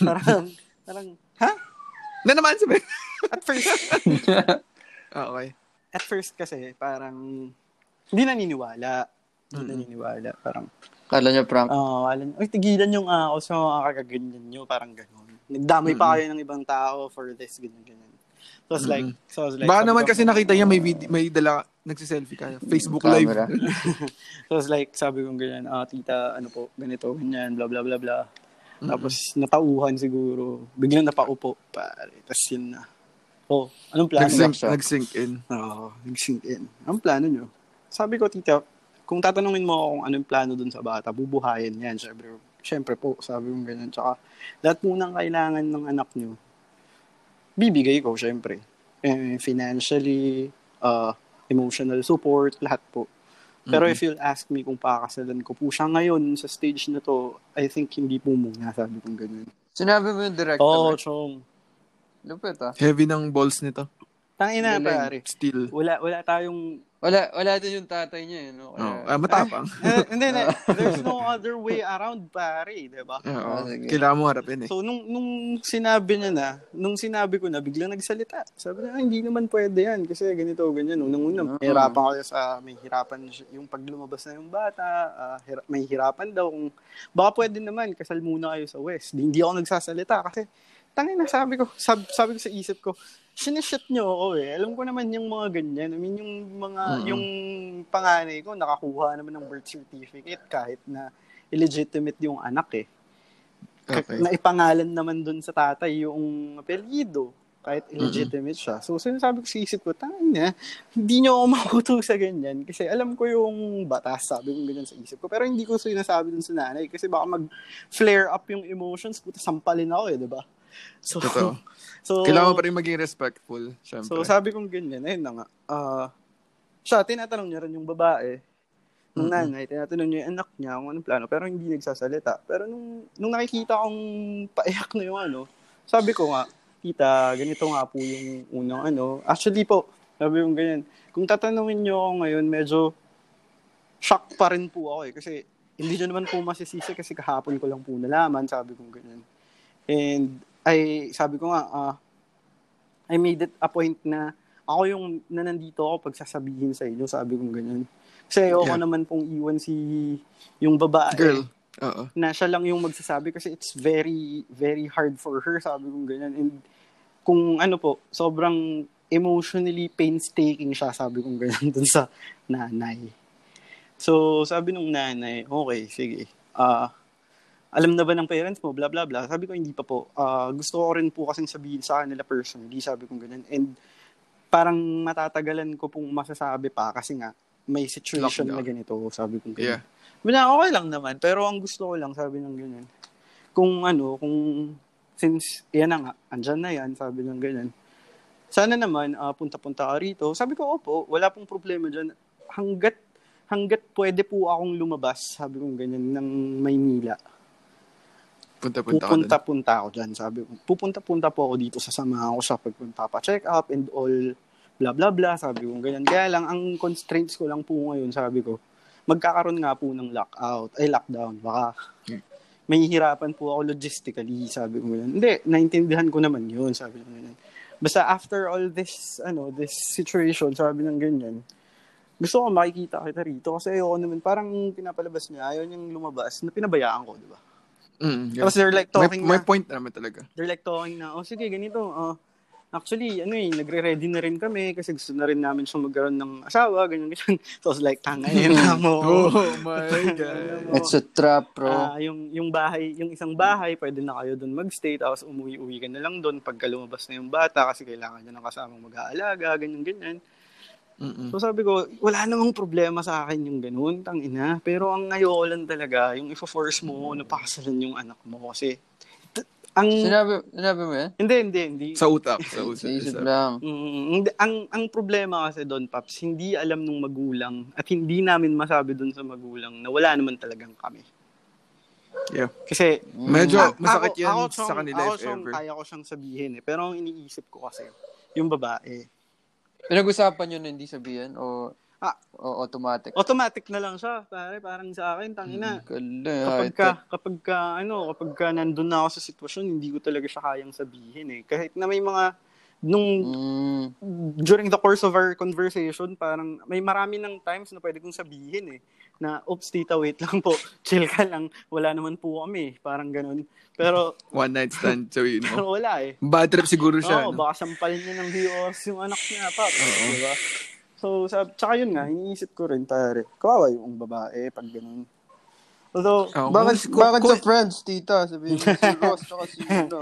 Parang, parang, ha? Na naman sabi. At first, Ah, okay. At first kasi, parang, hindi naniniwala. Hindi Mm-mm. naniniwala. Parang, Kala niya prank. Oo, uh, alam, uy, tigilan yung uh, ako sa mga kagaganyan nyo, parang gano'n. Nagdamay pa kayo ng ibang tao for this, ganyan, ganyan. So, I was like, so I was like, Baka naman ko- kasi nakita niya may video, may dala, nagsiselfie ka. Facebook live. Camera. So, I was like, sabi ko ganyan, ah, tita, ano po, ganito, ganyan, bla, bla, bla, bla. Tapos, natauhan siguro. Biglang napaupo, pare. Tapos yun na. Oh, anong plano? Nag-sync, siya. nag-sync in. Oo, nag-sync in. Anong plano nyo? Sabi ko, tita, kung tatanungin mo ako kung anong plano dun sa bata, bubuhayin yan. Siyempre, siyempre po, sabi ko ganyan. Tsaka, lahat po ng kailangan ng anak nyo, bibigay ko, siyempre. Eh, financially, uh, emotional support, lahat po. Pero if you'll ask me kung pakakasalan ko po siya ngayon sa stage na to, I think hindi po muna, sabi ko ganyan. Sinabi mo yung direct. Oo, oh, chong. Lupit ah. Heavy ng balls nito. Tangina, Galing. pare. Still. Wala, wala tayong Wala, wala din yung tatay niya eh. No? Oh, ah, matapang. Eh, Hindi, hindi. There's no other way around, pare, di ba? Oo. Ah, sige. Kailangan mo harapin eh. So, nung, nung sinabi niya na, nung sinabi ko na, biglang nagsalita. Sabi niya, "Ah, hindi naman pwede yan kasi ganito, ganyan. Unang-una, may hirapan kayo sa, may hirapan yung pag lumabas na yung bata, ah, hira- may hirapan daw. Kung, baka pwede naman, kasal muna kayo sa West. Di, hindi ako nagsasalita kasi, tangin na, sabi ko, sab, sabi ko sa isip ko, sinishit niyo ako eh. Alam ko naman yung mga ganyan. I mean, yung mga, Mm-mm. yung panganay ko, nakakuha naman ng birth certificate kahit na illegitimate yung anak eh. Okay. Na ipangalan naman dun sa tatay yung apelyido kahit illegitimate siya. So, sinasabi ko sa isip ko, tangin na, hindi niyo ako makuto sa ganyan. Kasi alam ko yung batas, sabi ko ganyan sa isip ko. Pero hindi ko sinasabi dun sa nanay kasi baka mag-flare up yung emotions, puta, sampalin ako eh, di ba? So, Totoo. so, Kailangan mo pa rin maging respectful, syempre. So, sabi kong ganyan, ayun na nga. Ah, siya, tinatanong niya rin yung babae. Nung Mm-mm. nanay, tinatanong niya yung anak niya kung anong plano, pero hindi nagsasalita. Pero nung, nung nakikita kong paiyak na yung ano, sabi ko nga, tita, ganito nga po yung unang ano. Actually po, sabi kong ganyan, kung tatanungin niyo ako ngayon, medyo shock pa rin po ako eh. Kasi hindi nyo naman po masisisi kasi kahapon ko lang po nalaman, sabi kong ganyan. And I, sabi ko nga, ah, I made it a point na ako yung na nandito ako pag sasabihin sa inyo, sabi kong ganyan. Kasi ayoko Yeah. naman pong iwan si yung babae Girl. Oo. na siya lang yung magsasabi kasi it's very, very hard for her, sabi kong ganyan. And kung ano po, sobrang emotionally painstaking siya, sabi kong ganyan dun sa nanay. So, sabi nung nanay, okay, sige. Ah, alam na ba ng parents mo, bla bla bla. Sabi ko, hindi pa po. Ah, gusto ko rin po kasing sabihin sa kanila personally, sabi kong ganyan. And parang matatagalan ko pong masasabi pa kasi nga, may situation Lockdown. na ganito, sabi kong ganyan. Yeah. Sabi niya, okay lang naman. Pero ang gusto ko lang, sabi ng ganyan. Kung ano, kung since yan na nga, andyan na yan, sabi ng ganyan. Sana naman, ah, punta-punta ka rito. Sabi ko, opo, wala pong problema dyan. Hanggat, hanggat pwede po akong lumabas, sabi ko ganyan, ng Maynila. Punta-punta. Pupunta-punta ako dyan, sabi ko. Pupunta-punta po ako dito, sasamahan ko siya pag pa-check up and all, bla bla bla, sabi ko ganyan. Kaya lang, ang constraints ko lang po ngayon, sabi ko, magkakaroon nga po ng lockout, ay lockdown, baka may hirapan po ako logistically, sabi ko ganyan. Hindi, naintindihan ko naman yun, sabi ko ganyan. Basta after all this, ano, this situation, sabi ng ganyan, gusto ko makikita kita rito kasi ayoko naman, parang pinapalabas niya, ayaw niyang lumabas, na pinabayaan ko, di ba? Mm, yeah. Tapos they're like May, talking may na, point naman talaga. they're like talking na, oh sige, ganito, ah, actually, ano eh, nagre-ready na rin kami kasi gusto na rin namin siyang magkaroon ng asawa, ganyan, ganyan. So, I was like, tangay na mo. Oh my God. It's a trap, bro. Ah, yung yung bahay, yung isang bahay, pwede na kayo doon magstay tapos umuwi-uwi ka na lang doon pagka lumabas na yung bata kasi kailangan niya ng kasamang mag-aalaga, ganyan ganyan. Mm-mm. So sabi ko, wala namang problema sa akin yung ganun, tang ina. Pero ang ayoko lang talaga, yung ifo-force mo na pakasalan yung anak mo kasi t- ang Sinabi, sinabi mo yan? hindi hindi hindi Sa utak. Sa utak. Sa isip Sa- lang. Mm, hindi- ang ang problema kasi doon Paps, hindi alam nung magulang at hindi namin masabi doon sa magulang na wala naman talagang kami. Yeah. Kasi Medyo Ah, masakit ako- yan ako sa siyang- kanila ako if siyang ever. Kaya ko siyang sabihin eh. Pero ang iniisip ko kasi, yung babae, Pinag-usapan yun na hindi sabihin o, Ah. o automatic? Automatic na lang siya, pare. Parang sa akin, tangina. Galing. kapag ka, kapag ka, ano, kapag ka nandun na ako sa sitwasyon, hindi ko talaga siya kayang sabihin eh. Kahit na may mga, nung, Mm, during the course of our conversation, parang may marami ng times na pwede kong sabihin eh. Na, oops, tita, wait lang po. Chill ka lang. Wala naman po kami. Parang ganun. Pero, One night stand, sabihin mo. pero wala eh. Bad trip siguro siya. Oo, no? baka sampal niya ng Dios yung anak niya, pap. Diba? So, sab tsaka yun nga, iniisip ko rin, pare. Kawawa yung babae pag ganun. Although, Oh, bakit, kung- bakit kung- sa friends, tita? Sabihin mo si Ross, tsaka si, ano,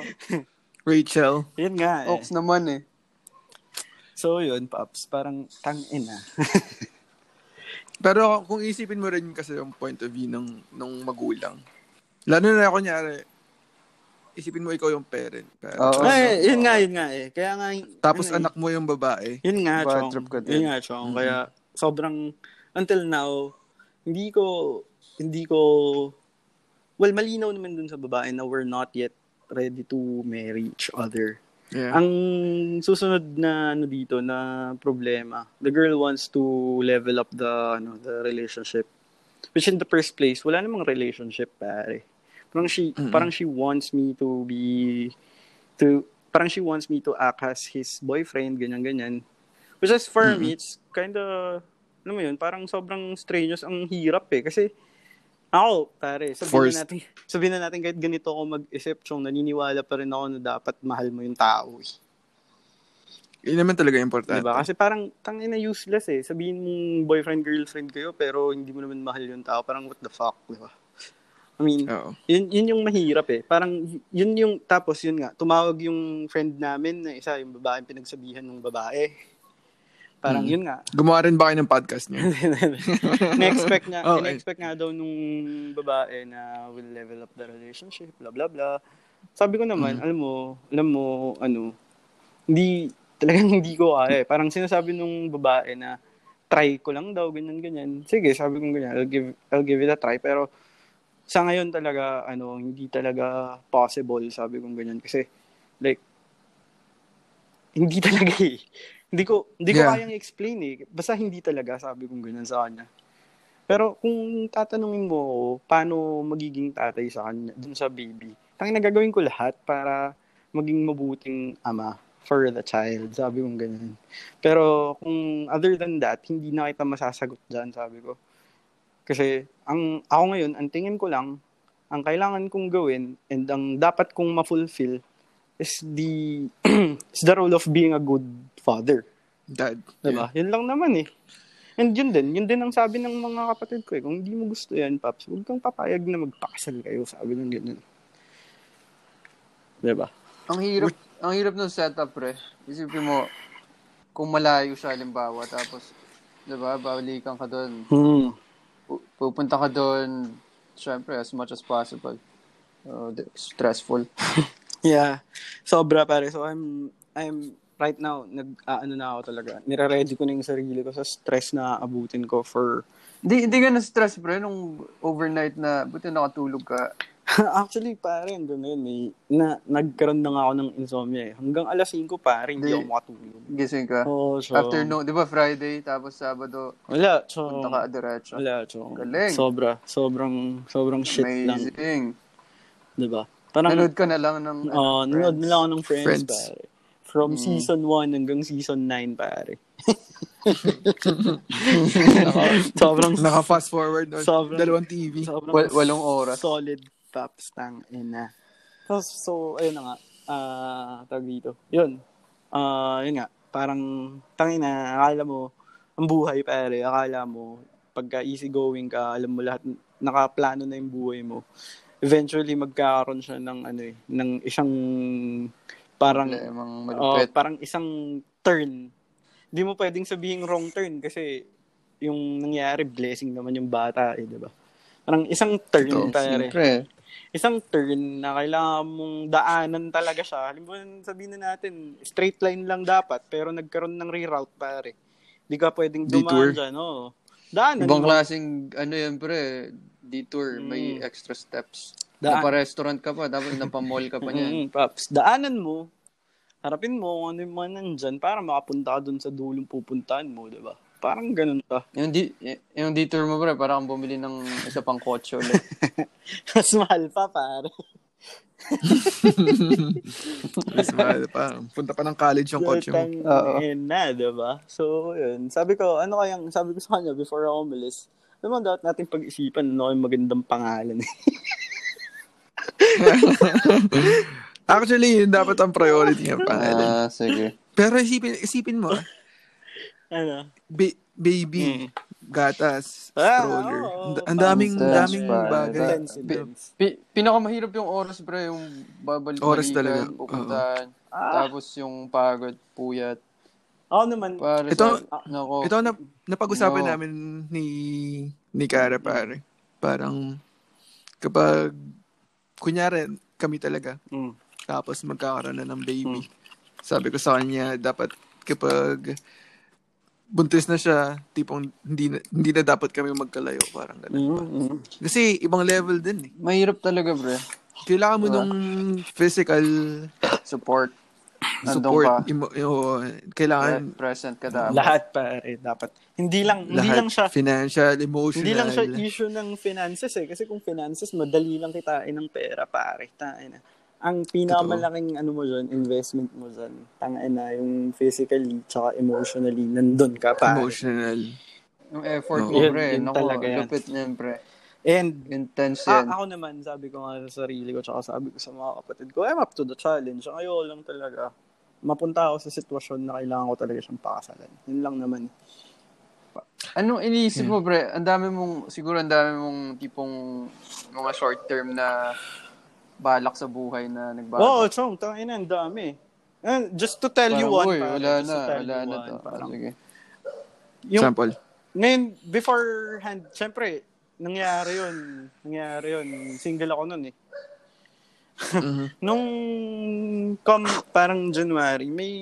Rachel. yun nga eh. Ox naman eh. So, yun, Paps. Parang tang-ina. Pero kung isipin mo rin kasi yung point of view ng, ng magulang. Lalo na kunyari, isipin mo ikaw yung parent. parent. Oo. Ay, yun nga, yun nga eh. Kaya nga, Tapos ano eh, anak mo yung babae. Yun nga, Bad Chong. trip ka din. Yun nga, Chong. Kaya, sobrang, until now, hindi ko, hindi ko, well, malinaw naman dun sa babae na we're not yet ready to marry each other. Yeah. Ang susunod na ano dito na problema, the girl wants to level up the ano the relationship. Which in the first place, wala namang relationship pare. Parang she Mm-mm. parang she wants me to be to parang she wants me to act as his boyfriend ganyan ganyan. Which is for me it's kind of alam mo yun, parang sobrang strenuous ang hirap eh kasi ako, pare, sabihin Forced. na natin, sabihin na natin kahit ganito ako mag-isip, chong, naniniwala pa rin ako na dapat mahal mo yung tao eh. Yun naman talaga importante. Diba? Kasi parang tangina useless eh. Sabihin mong boyfriend, girlfriend kayo, pero hindi mo naman mahal yung tao. Parang what the fuck, di ba? I mean, Oo. yun, yun yung mahirap eh. Parang yun yung, tapos yun nga, tumawag yung friend namin na isa, yung babae pinagsabihan ng babae. Parang Hmm. yun nga. Gumawa rin ba kayo ng podcast niyo? na-expect nga, Okay. na-expect nga daw nung babae na will level up the relationship, blah, blah, blah. Sabi ko naman, Mm. alam mo, alam mo, ano, hindi, talagang hindi ko kaya eh. Parang sinasabi nung babae na, try ko lang daw, ganyan, ganyan. Sige, sabi ko ganyan, I'll give, I'll give it a try. Pero, sa ngayon talaga, ano, hindi talaga possible, sabi ko ganyan. Kasi, like, hindi talaga eh. Hindi ko, hindi ko Yeah. kayang explain eh. Basta hindi talaga, sabi ko ganyan sa kanya. Pero kung tatanungin mo, paano magiging tatay sa kanya, dun sa baby, tangin na gagawin ko lahat para maging mabuting ama for the child, sabi ko ganyan. Pero kung other than that, hindi na kita masasagot dyan, sabi ko. Kasi ang ako ngayon, ang tingin ko lang, ang kailangan kong gawin and ang dapat kong ma-fulfill is the is the role of being a good father. Dad. Diba? Yun lang naman eh. And yun din, yun din ang sabi ng mga kapatid ko eh. Kung hindi mo gusto yan, Paps, huwag kang papayag na magpakasal kayo, sabi ng ganun. Diba? Ang hirap, ang hirap ng setup, pre. Isipin mo, kung malayo siya, halimbawa, tapos, di ba, balikan ka doon. Hmm. Pu- Pupunta ka doon, syempre, as much as possible. Uh, stressful. Yeah. Sobra pare. So I'm I'm right now nag ano na ako talaga. Nire-ready ko na yung sarili ko sa stress na abutin ko for Di, di ka na-stress, pre, nung overnight na, buti nakatulog ka. Actually, pare, hanggang ngayon, may, na, nagkaroon na nga ako ng insomnia eh. Hanggang alas 5, pare, hindi Di- ako makatulog. Gising ka. Oo, so, Afternoon, di ba Friday, tapos Sabado, Wala, so, punta ka diretso. wala, so, Galing. sobra, sobrang, sobrang shit lang, Amazing. di ba? Parang, Nanood ka na lang ng ano, oh, nanood na lang ako ng Friends, Friends. pare. From Mm. season 1 hanggang season 9, pare. sobrang, Naka-fast forward. No? Sobrang- Dalawang TV. sobrang Wal- walong oras. Solid paps tang ina. So, so ayun na nga. Ah, tawag dito. Yun. Ah, yun nga. Parang tangina, akala mo ang buhay pare, akala mo pagka easy going ka, alam mo lahat nakaplano na yung buhay mo. Eventually magkakaroon siya ng ano eh, ng isang parang oh, parang isang turn. Hindi mo pwedeng sabihin wrong turn kasi yung nangyari blessing naman yung bata eh, 'di ba? Parang isang turn Totoo. pare Siyempre. isang turn na kailangan mong daanan talaga siya. Halimbawa, sabihin na natin, straight line lang dapat, pero nagkaroon ng reroute, pare. Hindi ka pwedeng dumaan dyan, oo. Daanan Ibang mo. klaseng, ano yan, pre, detour, may Mm. extra steps. Daan. Napa-restaurant ka pa, tapos napa-mall ka pa niyan. Mm, Paps, daanan mo harapin mo kung ano yung mga nandyan para makapunta ka dun sa dulong pupuntahan mo, di ba? Parang ganun ka. Yung, di, yung detour mo, pre, parang bumili ng isa pang kotse ulit. Mas mahal pa, pare. Mas mahal pa. Punta pa ng college yung kotse mo. Oo. ina, di ba? So, yun. Sabi ko, ano kayang, sabi ko sa kanya before ako umalis, mo, dapat natin pag-isipan ano yung magandang pangalan. Actually, yun dapat ang priority ng pangalan. Ah, sige. Pero isipin, isipin mo, ah, ano? ba- baby, gatas, Ah, stroller. oo, Ang- Ang daming, daming bagay. Intense, Pi- pinakamahirap yung oras, pre, yung babalik Oras talaga, pupuntahan. Ah. Tapos yung pagod, puyat. Ako naman, Pare, Ito- sa, nako. Ito na napag-usapan No. namin ni ni Kara pare. Parang kapag kunyari kami talaga mm, tapos magkakaroon na ng baby. Hmm. Sabi ko sa kanya dapat kapag buntis na siya, tipong hindi na, hindi na dapat kami magkalayo parang ganun. mm, mm. Kasi ibang level din eh. Mahirap talaga, pre. Kailangan mo Diba? nung physical Support. Support. ka. Imo, yo, kailangan Pre- present ka dapat. Lahat pare, dapat. Hindi lang, hindi lahat lang siya, financial, emotional. hindi lang siya issue ng finances eh. Kasi kung finances, madali lang kitain ng pera, pare. Tain na. Ang pinakamalaking ano mo dyan, investment mo dyan, tangin na, yung physically, tsaka emotionally, nandun ka, pare. emotional. Yung effort Oo. mo, Yun- pre. yun Nako, talaga yan. lupit niyan, pre. And Intense Ah, yan. ako naman, sabi ko nga sa sarili ko, tsaka sabi ko sa mga kapatid ko, I'm up to the challenge. Ayoko lang talaga, mapunta ako sa sitwasyon na kailangan ko talaga siyang pakasalan. Yun lang naman. Anong iniisip Hmm. mo, pre? Ang dami mong, siguro ang dami mong tipong mga short term na balak sa buhay na nagbago. Oo, oh, chong, tangin na, ang dami. And just to tell you Parang, one, uy, wala na, wala you na one, to. parang, Ah, sige. yung, Sample. ngayon, beforehand, syempre, nangyari yun, nangyari yun, single ako nun eh. Mhm. Nung come, parang January, may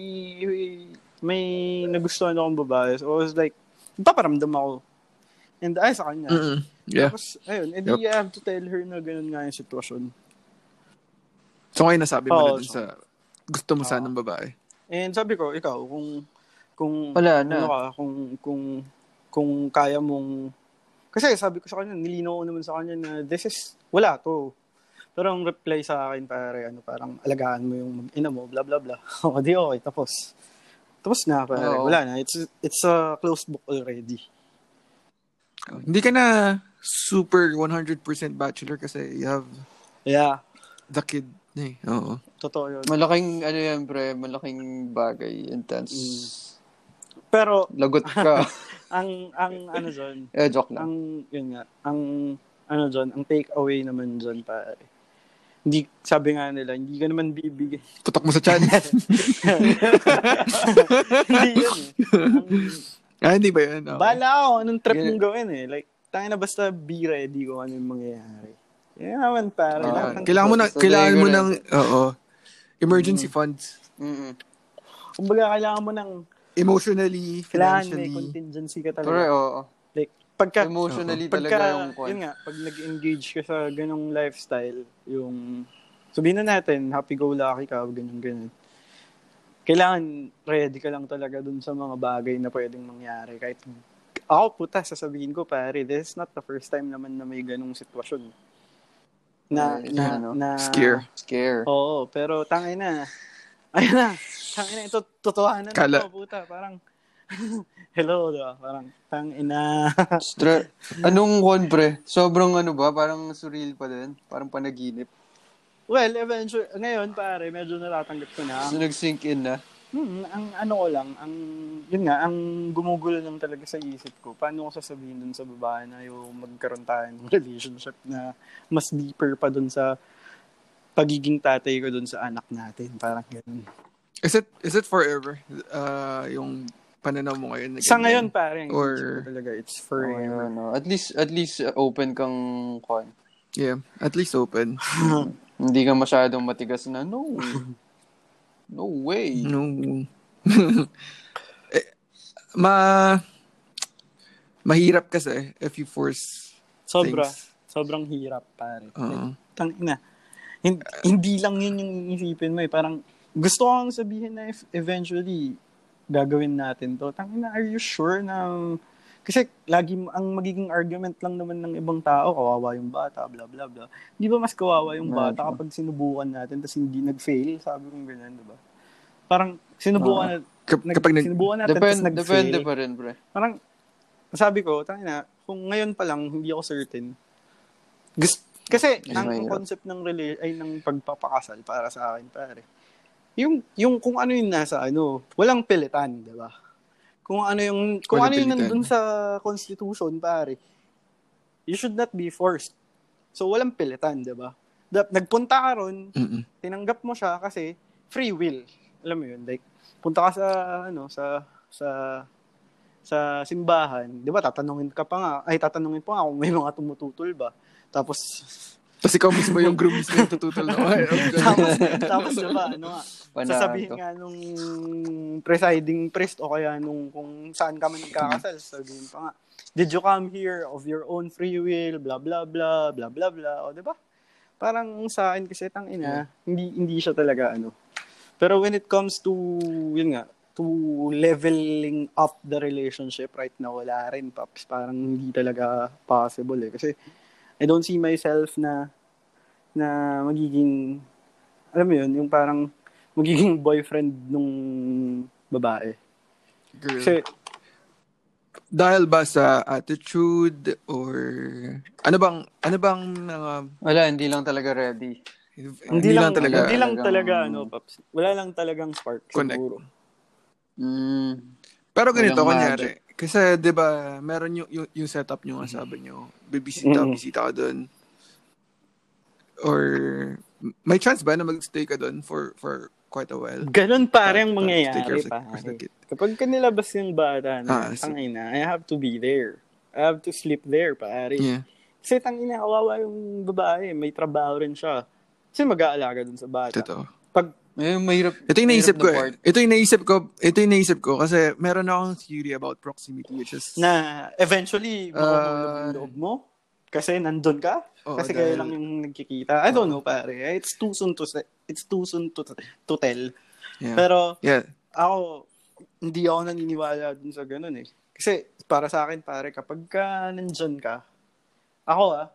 may nagustuhan akong babae. So I was like, paparamdam ako. And ay sa kanya. Mhm. Yeah. Tapos, ayun, edi I have to tell her na ganun nga yung sitwasyon. So ngayon nasabi mo na dun so- sa gusto mo sanang babae. And sabi ko, ikaw, kung kung Wala na. ano ka, kung kung kung kaya mong kasi sabi ko sa kanya, nilinaw ko naman sa kanya na this is wala to. Pero ang reply sa akin pare, ano, parang alagaan mo yung mag-ina mo, blah blah blah. O di okay, tapos. Tapos na, pare. Oo. Wala na. It's it's a closed book already. Hindi ka na super 100% bachelor kasi you have Yeah, the kid. Eh. Oo. totoo yun. Malaking, ano yan, pre, malaking bagay, intense. Mm. Pero Lagot ka. ang ang ano doon, eh, joke lang. ang yun nga, ang ano doon, ang take away naman doon pare. Hindi sabi nga nila, hindi ka naman bibigyan. Tutok mo sa chan. hindi yun eh. ah, hindi ba yun? Oo. Bala ako, anong trip mong gawin eh. Like, tangin na basta be ready kung ano yung mangyayari. Yan naman pare. Ah, lahat ng- Kailangan mo na, kailangan mo ng, oo, emergency funds. Mm-mm. Kumbaga, kailangan mo ng, Emotionally, kailangan may financially. contingency ka talaga. oo. Like, pagka, Emotionally pagka, talaga yung kwan. yun nga, pag nag-engage ka sa ganong lifestyle, yung, sabihin na natin, happy-go-lucky ka, ganyan-ganyan. Kailangan ready ka lang talaga dun sa mga bagay na pwedeng mangyari. Kahit, ako puta, sasabihin ko, pare, this is not the first time naman na may ganong sitwasyon. Na, Ay, na, ano? na, Scare. Scare. Oo, pero tangay na. Ayun na. Tangay na. Ito, totohanan Kala- na puta. Parang, hello, diba? Parang, tangay na. Stra- Anong one, pre? Sobrang ano ba? Parang surreal pa din. Parang panaginip. well, eventually, ngayon, pare, medyo natatanggap ko na. So, nag-sink in na. Hmm, ang ano ko lang, ang, yun nga, ang gumugulo lang talaga sa isip ko. Paano ko sasabihin dun sa babae na yung magkaroon tayo ng relationship na mas deeper pa dun sa pagiging tatay ko dun sa anak natin. Parang ganun. Is it, is it forever? Uh, yung pananaw mo ngayon? na Sa ngayon, pare, ang Or- talaga, it's Oh, forever. ano. At least, at least uh, open kang kwan. Yeah, at least open. Hindi ka masyadong matigas na, no. No way. No. eh, ma mahirap kasi if you force Sobra. things. Sobrang hirap, pare. Oo. Tang ina. Hin- Hindi lang yun yung isipin mo eh. Parang gusto kong sabihin na if eventually gagawin natin to, tangina, are you sure na kasi lagi ang magiging argument lang naman ng ibang tao, kawawa yung bata, bla bla bla. Di ba mas kawawa yung bata kapag sinubukan natin tapos hindi nag-fail? Sabi kong ganyan, di ba? Parang sinubukan Ah. na, nag, kapag nag, sinubukan natin Depend, tapos nag-fail. depende pa rin, pre. Parang, sabi ko, tangina, kung ngayon pa lang, hindi ako certain. Gusto, kasi, ang mahirap. concept ng rela- ay ng pagpapakasal para sa akin, pare. Yung, yung kung ano yung nasa ano, walang pilitan, di ba? Kung ano yung, kung Walang ano yung nandun sa constitution, pare, you should not be forced. So, walang pilitan, di ba? Da- Nagpunta ka ron, Mm-mm. tinanggap mo siya kasi free will. Alam mo yun, like, punta ka sa, ano, sa, sa, sa simbahan, di ba, tatanungin ka pa nga, ay, tatanungin pa nga kung may mga tumututol ba. Tapos, Tapos ikaw mismo yung groom mismo yung tututol okay. tapos, tapos, di ba, ano nga, sasabihin nga nung presiding priest o kaya nung kung saan ka man nagkakasal, sabihin pa nga, did you come here of your own free will, blah, blah, blah, blah, blah, blah, o, di ba? Parang sa akin kasi, tang ina, hindi, hindi siya talaga, ano. Pero when it comes to, yun nga, to leveling up the relationship right now, wala rin, Paps. Parang hindi talaga possible eh. Kasi, I don't see myself na na magiging alam mo yun, yung parang magiging boyfriend nung babae. Girl. Kasi, Dahil ba sa attitude or ano bang ano bang mga Wala, hindi lang talaga ready. hindi, lang, talaga hindi lang talaga, ano, Paps. Wala lang talagang spark, Connect. siguro. Mm. Pero ganito kunyari. Kasi 'di ba, meron yung, yung yung setup niyo nga sabi niyo. Bibisita, Mhm. bisita ka doon. Or may chance ba na magstay ka doon for for quite a while? Ganun pare ang Para- para take care mangyayari pa. Kapag kanilabas yung bata Ah, na, so- tangina, I have to be there. I have to sleep there, pare. Yeah. Kasi tangina, kawawa yung babae. May trabaho rin siya. Kasi mag-aalaga dun sa bata. Totoo. Pag, Eh, mahirap. Ito yung naisip ko na eh. part. Ito yung naisip ko. Ito yung naisip ko kasi meron akong theory about proximity which is na eventually, yung loob mo. Kasi nandun ka. Oo, kasi dahil- kayo lang yung nagkikita. I don't know, pare. It's too soon to say- it's too soon to, to tell. yeah. Pero yeah. ako, hindi ako naniniwala dun sa ganun eh. Kasi para sa akin, pare, kapag ka nandyan ka, ako ah,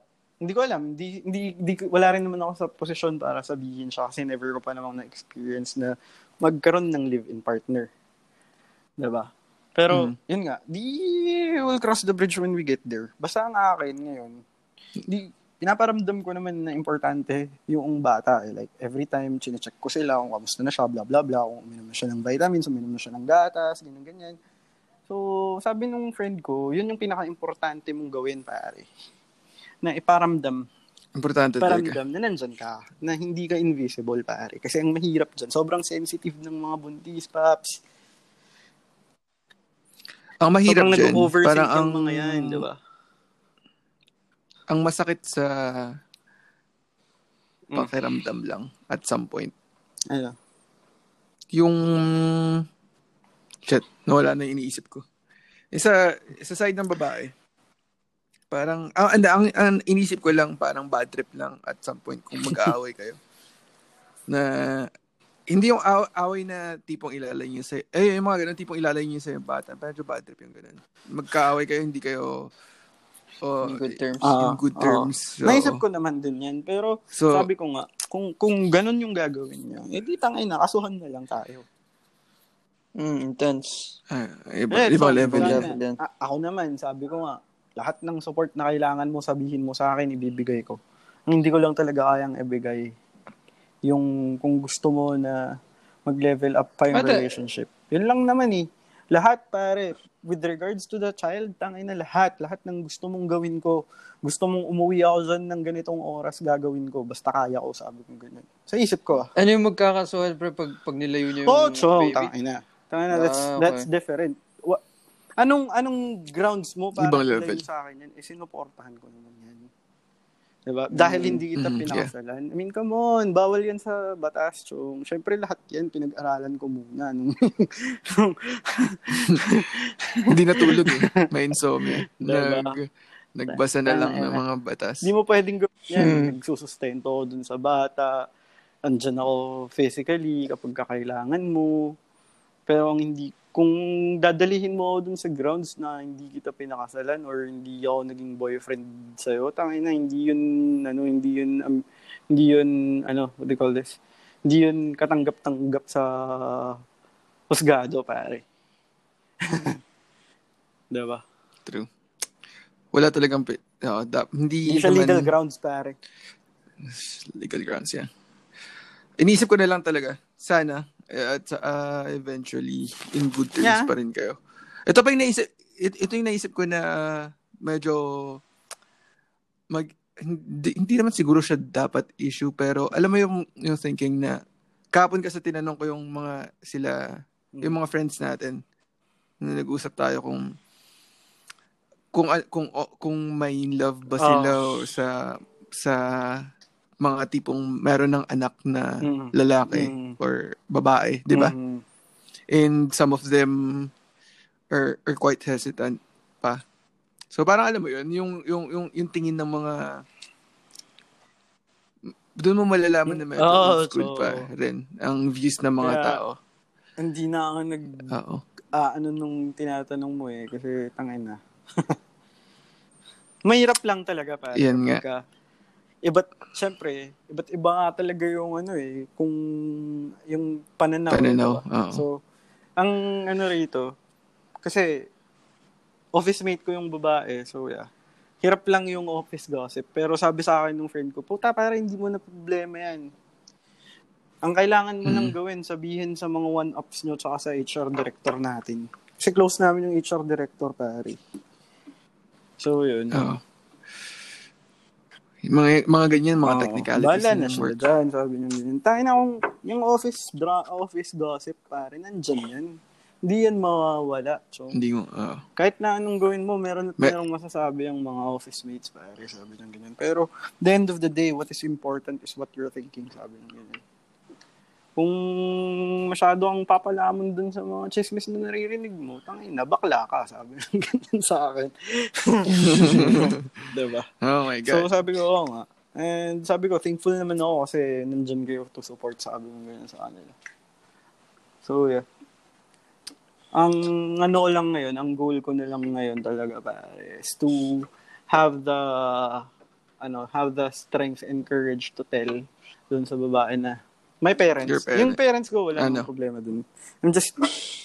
hindi ko alam, hindi, hindi, hindi, wala rin naman ako sa posisyon para sabihin siya kasi never ko pa namang na-experience na magkaroon ng live-in partner. Diba? Pero, Mm. yun nga, di we'll cross the bridge when we get there. Basta ang akin ngayon, di, pinaparamdam ko naman na importante yung bata. Eh. Like, every time, chinecheck ko sila kung kamusta na siya, blah, blah, blah, kung uminom na siya ng vitamins, uminom na siya ng gatas, ganyan, ganyan. So, sabi nung friend ko, yun yung pinaka-importante mong gawin, pare. Na iparamdam, Importante talaga. paramdam na nandyan ka, na hindi ka invisible, pare. Kasi ang mahirap dyan, sobrang sensitive ng mga buntis, paps. Ang mahirap sobrang dyan, parang ang, mga yan, di ba? ang masakit sa Mm. pakiramdam lang at some point. Ano? Yung, shit, nawala na iniisip ko. Isa, sa side ng babae, parang, ang, ang, ang, ang inisip ko lang, parang bad trip lang at some point kung mag-aaway kayo. na, hindi yung aw- away na tipong ilalay niyo sa, eh, yung mga ganun, tipong ilalay niyo sa yung bata. Medyo bad trip yung ganun. Magkaaway kayo, hindi kayo, oh, In good terms. in Ah, good oo. terms. So, Naisip ko naman din yan, pero So, sabi ko nga, kung kung ganun yung gagawin niya, eh di tangay na, kasuhan na lang tayo. Mm, intense. ah, iba, Eh, ibang so, level level na. ako naman, sabi ko nga, lahat ng support na kailangan mo sabihin mo sa akin, ibibigay ko. Ang hindi ko lang talaga kayang ibigay yung kung gusto mo na mag-level up pa yung Ate. relationship. Yun lang naman eh. Lahat pare, with regards to the child, tangay na lahat. Lahat ng gusto mong gawin ko. Gusto mong umuwi ako dyan ng ganitong oras, gagawin ko. Basta kaya ko, sabi ko ganyan. Sa isip ko ah. Ano yung magkakasuhan, pre, pag, pag nilayo niyo yung Oh, chong, baby? tangay na. Tangay na, that's, Ah, okay. that's different. Anong anong grounds mo para Ibang level. sa akin yan? Eh, sinuportahan ko naman yan. Diba? Dahil hindi kita Mhm, yeah. pinakasalan. I mean, come on, bawal yan sa batas, chong. Siyempre, lahat yan, pinag-aralan ko muna. Nung, nung- Hindi natulog eh. May insomnia. Diba? Nag, nagbasa na lang ng mga batas. Hindi mo pwedeng gawin yan. Hmm. Nagsusustento dun sa bata. andyan ako physically kapag kakailangan mo. Pero ang hindi, kung dadalihin mo ako dun sa grounds na hindi kita pinakasalan or hindi ako naging boyfriend sa'yo, tangin na, hindi yun, ano, hindi yun, um, hindi yun, ano, what do you call this? Hindi yun katanggap-tanggap sa husgado, pare. diba? True. Wala talagang, oo, da- hindi Hindi siya naman- legal grounds, pare. legal grounds, yeah. Inisip ko na lang talaga, sana, at uh, eventually, in good terms Yeah. pa rin kayo. Ito pa yung naisip, it- ito yung naisip ko na medyo, mag, hindi, hindi naman siguro siya dapat issue, pero alam mo yung, yung thinking na, kapon kasi tinanong ko yung mga sila, yung mga friends natin, na nag-usap tayo kung kung kung kung may love ba sila o sa sa mga tipong meron ng anak na Mm. lalaki Mm. or babae, 'di ba? Mhm. And some of them are, are quite hesitant pa. So parang alam mo 'yun, yung yung yung yung tingin ng mga doon mo malalaman na medyo Oh, school so- pa rin ang views ng mga Kaya- tao. Hindi na ako nag, Oo. ah, ano nung tinatanong mo eh, kasi tangin na. Mahirap lang talaga pa. Yan nga. Ka, iba't, syempre, iba't iba nga talaga yung ano eh, kung yung pananaw. Pananaw, diba? So, ang ano rito, kasi office mate ko yung babae, so yeah. Hirap lang yung office gossip. Pero sabi sa akin ng friend ko, puta, para hindi mo na problema yan. Ang kailangan mo Mm. nang gawin, sabihin sa mga one-ups nyo tsaka sa HR director natin. Kasi close namin yung HR director, pare. So, yun. Oo. Mga mga ganyan, mga Oo. technicalities Bahala na work. dyan, sabi niya ganyan. Tayo na kung yung office, dra- office gossip, pare, nandyan yan. Hindi yan mawawala. So, Hindi mo, oo. kahit na anong gawin mo, meron at Me- merong masasabi ang mga office mates, pare, sabi niya ganyan. Pero, the end of the day, what is important is what you're thinking, sabi niya ganyan. Kung masyado ang papalamon dun sa mga chismis na naririnig mo, tangin na, bakla ka, sabi niya ganyan sa akin. diba? Oh my So, God. sabi ko, oo nga. And sabi ko, thankful naman ako kasi nandyan kayo to support sabi ko ganyan sa kanila. So, yeah. Ang ano ko lang ngayon, ang goal ko na lang ngayon talaga pare, is to have the ano, have the strength and courage to tell dun sa babae na my parents. Your parent. Yung parents ko, wala Ano? problema dun. I'm just,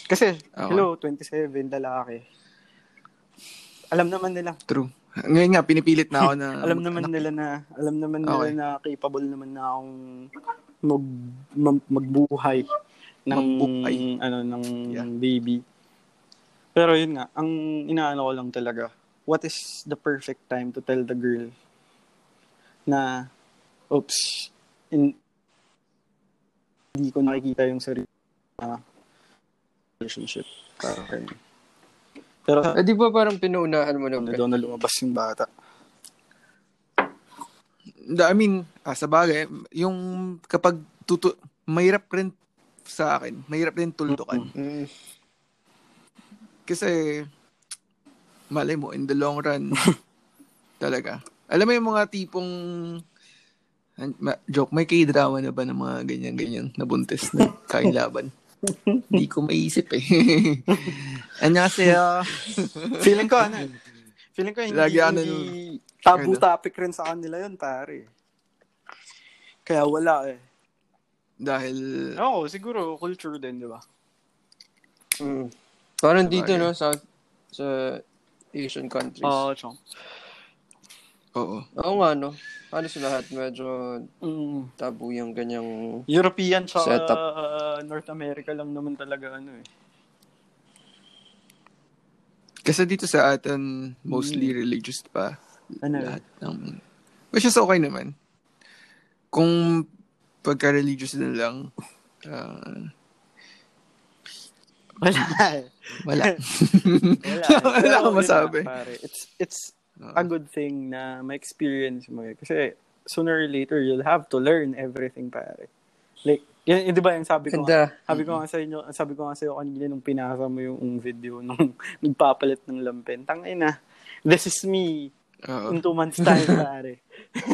kasi, Okay. hello, 27, lalaki. Alam naman nila, True. Ngayon nga, pinipilit na ako na... alam naman nila na alam naman nila Okay. na capable naman na akong mag, mag- magbuhay ng Magbuhay. ano ng Yeah. baby. Pero yun nga, ang inaano ko lang talaga, what is the perfect time to tell the girl na oops, in, hindi ko nakikita yung sarili na relationship. Parang, pero Eh, di ba parang pinuunahan mo na ano daw na lumabas yung bata. I mean, ah, sa bagay, yung kapag tutu... Mahirap rin sa akin. Mahirap rin tuldukan. Mm. Kasi, malay mo, in the long run, talaga. Alam mo yung mga tipong, an- ma- joke, may k-drama na ba ng mga ganyan-ganyan na buntis na kain laban? Hindi ko maisip eh. Annyeonghaseyo. Feeling ko, ano, feeling ko hindi, Lagi ano hindi tabu Ano? topic rin sa kanila yun, pare. Kaya wala eh. Dahil, Oo, siguro culture din, di ba? Mm. Parang dito, no, sa, sa Asian countries. Oo, chong. Oo. Oo nga, no. Halos lahat medyo Mm. tabu yung ganyang... European tsaka Setup. uh, North America lang naman talaga ano eh. Kasi dito sa atin, mostly religious pa. Ano lahat ng... Which is okay naman. Kung pagka-religious na lang, ah, Wala wala. Wala. Wala akong masabi. Pare. It's, it's A good thing na ma-experience mo. Kasi sooner or later, you'll have to learn everything, pare. Like, yun, yun di ba yung sabi ko nga, Ganda. sabi ko nga sa inyo, sabi ko nga sa iyo kanina nung pinasa mo yung video nung nagpapalit ng lampin. Tangay na. This is me Oo. in two months time, pare.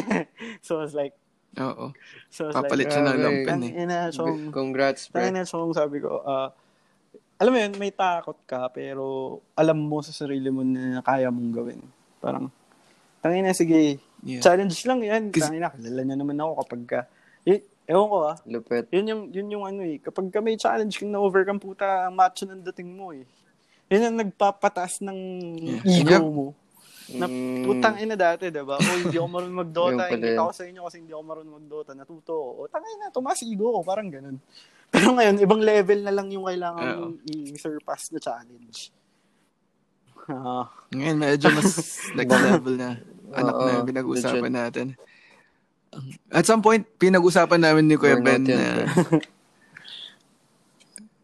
so I was like, Oo. So, it's Papalit like, siya ng lampin eh. tangina, chong, Congrats, pre. tangina, chong, sabi ko, ah, alam mo yun, may takot ka, pero alam mo sa sarili mo na kaya mong gawin. Parang, tangina, sige, Yeah. challenge lang yan. Kasi- Tangina, kilala niya naman ako kapag ka, eh, ewan ko ah, Lupet. yun yung, yun yung ano eh, kapag ka may challenge kang na-overcome, puta, macho ng dating mo eh. Yun ang nagpapataas ng Yeah. ego Yep. mo. Na, Mm, putang ina dati, diba? O, hindi ako marunong mag-Dota. Hindi yun. ako sa inyo kasi hindi ako marunong mag-Dota. Natuto ako. O, tangay na, tumaas ego ko. Parang ganun. Pero ngayon, ibang level na lang yung kailangan i-surpass na challenge. Ah, Ngayon, medyo mas next level na anak Oo, na yung pinag-usapan legit. natin. At some point, pinag-usapan namin ni Kuya Ben na.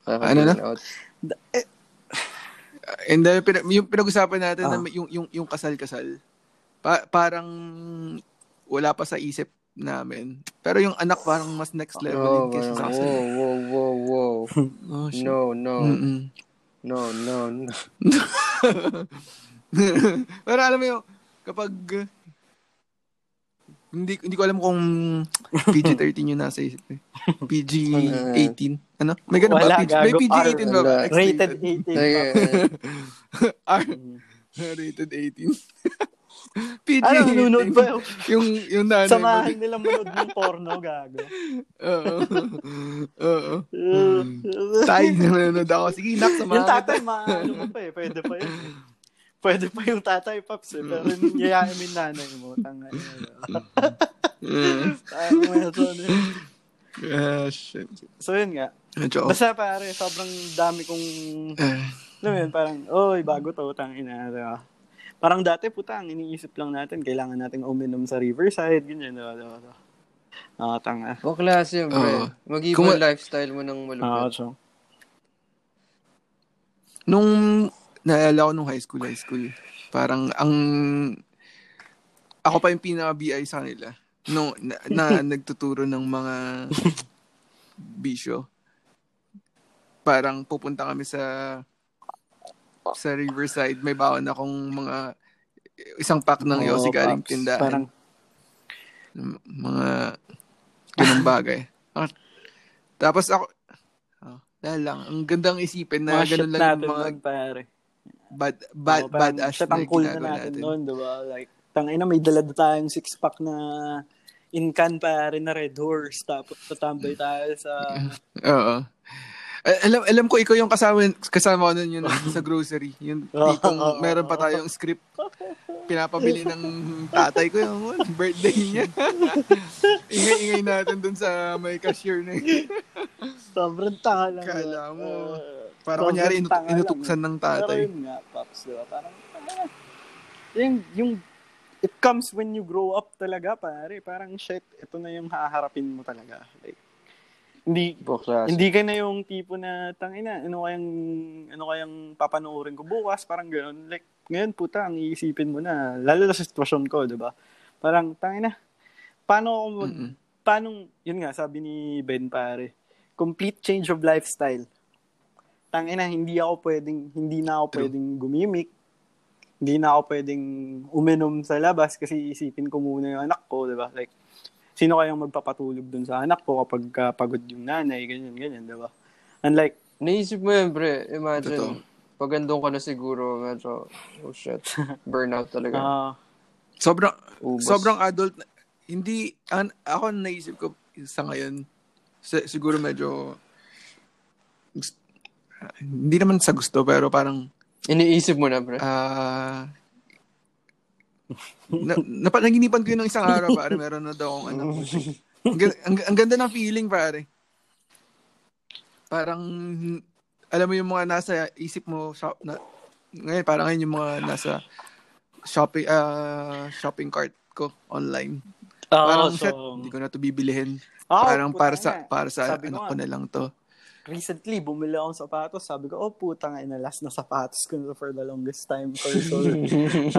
Ano na? And then, pinag- yung pinag-usapan natin Ah. na yung, yung, yung kasal-kasal, pa- parang wala pa sa isip namin. Pero yung anak parang mas next level Oh, yun kaysa sa kasal. wow, wow, wow, wow. Oh, shit. No, no, Mm-mm. No, no, no. Pero alam mo yung, kapag hindi hindi ko alam kung PG-13 yung nasa isip. eh. PG-18. Ano? May ganun ba? PG, may gago. PG-18 ba? rated X-rated. 18. Sige, R, rated 18. PG-18. Ano, nunod ba yung Yung, yung nanay. samahan nila manood ng porno, gago? Oo. Oo. Tay, nanonood ako. Sige, nak, samahan yung tatay, maano mo pa eh. Pwede pa yun. Pwede pa yung tatay, Paps eh. Pero yayain mo yung nanay mo. Tanga Mm. yun. Ah, shit. So yun nga. Medyo, Basta pare, sobrang dami kong, eh, alam mo yun, parang, oy, bago to, tangina. Diba? Parang dati, putang, iniisip lang natin, kailangan nating uminom sa Riverside, ganyan, diba, diba, diba. Ah, tanga. O klase Oo. pre. Mag-iba Kung- lifestyle mo ng Ah, malupit. so. nung naalala ko nung high school, high school, parang ang ako pa yung pinaka-BI sa kanila. No, na, na nagtuturo ng mga bisyo. Parang pupunta kami sa sa Riverside, may bawon akong mga isang pack ng yosi galing Paps. tindahan. Parang, mga ganung bagay. Tapos ako, oh, dahil lang, ang gandang isipin na mga ganun lang natin yung mga nun, pare. bad, bad, Oo, bad shit, na ang cool na natin, natin. noon, diba? Like, tangina, may dala na tayong six-pack na in-can pare na Red Horse. Tapos tatambay tayo sa... Oo. Al- alam alam ko ikaw yung kasama kasama ko nun yun sa grocery. Yung tipong meron pa tayong script. Pinapabili ng tatay ko yung birthday niya. Ingay-ingay natin dun sa may cashier na yun. Sobrang tanga lang. Kala mo, Uh, Para sobrang kunyari inut- tanga lang. inutuksan ng Pero tatay. yun nga, Pops, diba? Parang, ah, yung, yung, it comes when you grow up talaga, pare. Parang, shit, ito na yung haharapin mo talaga. Like, hindi, O klase. hindi ka na yung tipo na, tangina, ano kayang, ano kayang papanoorin ko bukas, parang gano'n. Like, ngayon, puta, ang iisipin mo na, lalo na sa sitwasyon ko, di ba? Parang, tangina, paano ako mag, Mm-mm. paano, yun nga, sabi ni Ben, pare, complete change of lifestyle. Tangina, hindi ako pwedeng, hindi na ako True. pwedeng gumimik, hindi na ako pwedeng uminom sa labas kasi isipin ko muna yung anak ko, di ba? Like, sino kayang magpapatulog dun sa anak ko kapag ah, pagod yung nanay, ganyan, ganyan, di ba? And like, Naisip mo yun, pre. Imagine, Totoo. pag andun ka na siguro, medyo, oh shit, burnout talaga. ah, Sobrang Ubos. sobrang adult hindi an, ako naisip ko sa ngayon sa, siguro medyo hindi naman sa gusto pero parang Iniisip mo na, pre. ah na, napa, naginipan ko yun ng isang araw pare meron na daw akong anak ang, ang, ang ganda ng feeling pare. Parang alam mo yung mga nasa isip mo shop, na, ngayon parang ngayon yung mga nasa shopping ah shopping cart ko online. Parang, ah, shit, hindi ko na to bibilihin. ah, Parang para sa para sa anak ko na lang to. Recently, bumili akong sapatos. Sabi ko, oh, puta nga, inalas na sapatos ko na for the longest time. person.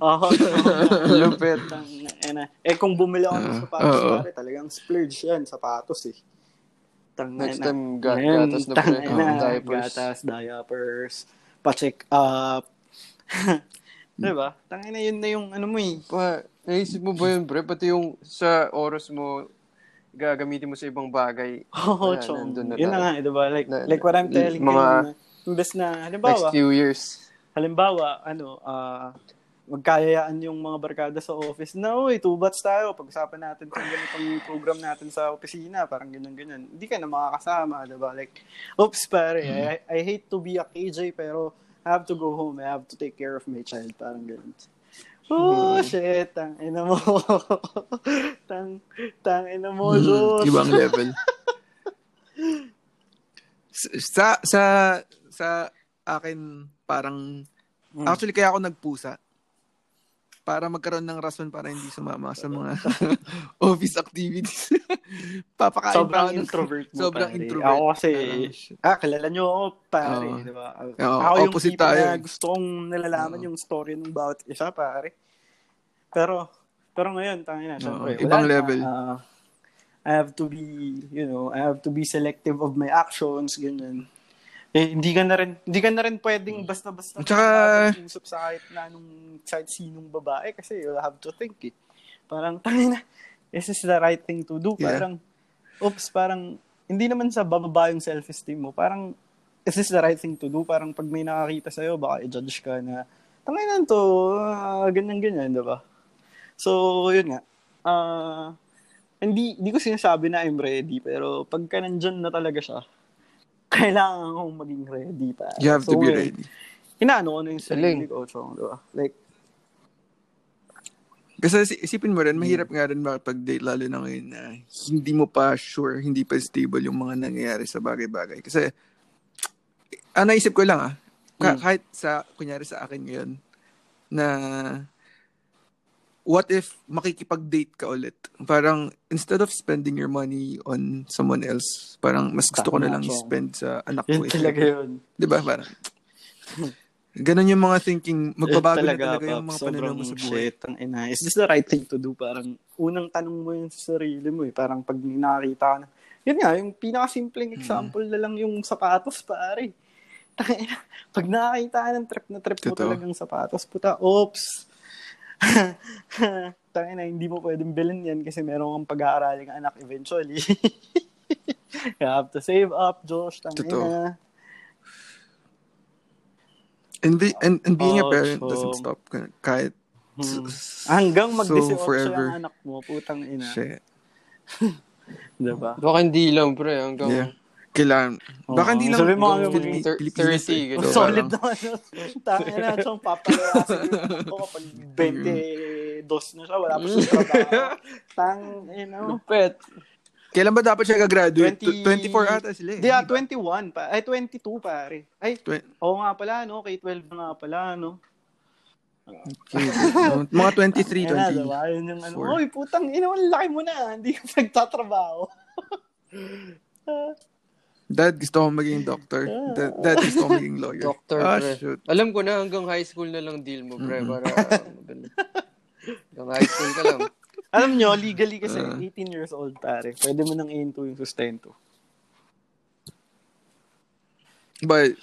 Ah, oh, Lupit. eh, kung bumili ako ng Ah, sapatos, oo. pare, talagang splurge yan, sapatos eh. Tang, Next na- time, ga- Ngayon, gatas na, tang- pre. na, Diapers. Gatas, diapers, pa-check up. diba? Tangina, yun na yung ano mo eh. Pa, Naisip mo ba yun, pre? Pati yung sa oras mo, gagamitin mo sa ibang bagay. Oo, Wala, chong. na Yun na lang. nga, eh, diba? Like, Na- like what I'm telling mga you, na, imbes na, Next halimbawa, few years. halimbawa, ano, ah, magkayayaan yung mga barkada sa office na, uy, two bats tayo, pag-usapan natin kung ganitong program natin sa opisina, parang ganyan-ganyan. Hindi ka na makakasama, diba? Like, oops, pare, I, I hate to be a KJ, pero I have to go home, I have to take care of my child, parang ganun. Oh, shit, tang ina mo. tang, tang ina mo, Diyos. Ibang level. sa sa sa akin parang Mm. actually kaya ako nagpusa para magkaroon ng rason para hindi sumama sa mga office activities. Papakain pa Sobrang ng- introvert mo, Sobrang pare. introvert. Ako kasi, Ah, shit. ah, kilala nyo ako, pare, Oo. di ba? Oo, ako yung tipo tayo. na gusto kong nalalaman yung story ng bawat isa, pare. Pero, pero ngayon, tangin na, syempre, wala ibang na. level. Ah, I have to be, you know, I have to be selective of my actions, ganyan. Eh, hindi ka na rin, hindi ka na rin pwedeng basta-basta Tsaka- usap sa kahit na anong kahit sinong babae kasi you'll have to think eh. Parang, tangin na, is this the right thing to do? Yeah. Parang, oops, parang, hindi naman sa bababa yung self-esteem mo. Parang, is this the right thing to do? Parang pag may nakakita sa'yo, baka i-judge ka na, tangin na to, ah, ganyan-ganyan, di ba? So, yun nga. Ah, hindi, hindi ko sinasabi na I'm ready, pero pagka nandyan na talaga siya, kailangan kong maging ready pa. You have to So, be ngayon, ready. Inaano ko na yung sarili ko, chong, di ba? Like, Kasi si- isipin mo rin, mahirap nga rin makapag-date lalo na ngayon na hindi mo pa sure, hindi pa stable yung mga nangyayari sa bagay-bagay. Kasi, ah, naisip ko lang ah, ka- Mm. kahit sa, kunyari sa akin ngayon, na what if makikipag-date ka ulit? Parang, instead of spending your money on someone else, parang mas gusto ko na lang spend sa anak yun ko. talaga yun. Di ba? Parang, ganun yung mga thinking, magbabago Yun na talaga yung mga pananaw mo sa buhay. shit, ang ina. Is this the right thing to do? Parang, unang tanong mo yun sa sarili mo eh. Parang pag nakakita ka na, yun nga, yung Hmm. pinakasimpleng example na lang yung sapatos, pare. Pag nakakita ka ng trip na trip mo Totoo. talagang sapatos, puta, oops. Tangina, hindi mo pwedeng bilhin yan kasi meron kang pag-aaraling anak eventually. you have to save up, Josh. Totoo. Tangina. And, be, and, and being a Oh, parent so- doesn't stop ka- kahit Hmm. Hanggang so mag-18 forever. ang anak mo, putang ina. Shit. Diba? Baka hindi lang, pre. Hanggang Yeah. Kailangan. Baka hindi lang Sabi mo, ano, thir- Pilipinas 30, eh. ganun. So, Solid parang- naman. no? Tangin na, siyang papalayasin ko kapag 22 na siya, wala pa siyang trabaho. Tang, you know. Lupet. Kailan ba dapat siya gagraduate? 20 24 ata sila eh. Di, ah, 21 pa. Ay, 22 pare. Ay, Twen- oo nga pala, no? K-12 na nga pala, no? mga 23, Ayun na, 20. diba? Yun yung ano, oy, putang, ina, ang laki mo na. Hindi ka nagtatrabaho. Dad, gusto ko maging doctor. Dad, dad gusto ko maging lawyer. Doctor, ah, pre. shoot. Alam ko na hanggang high school na lang deal mo, pre. Para magaling. Hanggang high school ka lang. Alam nyo, legally kasi, Ah. 18 years old, pare. Pwede mo nang into yung sustento. But,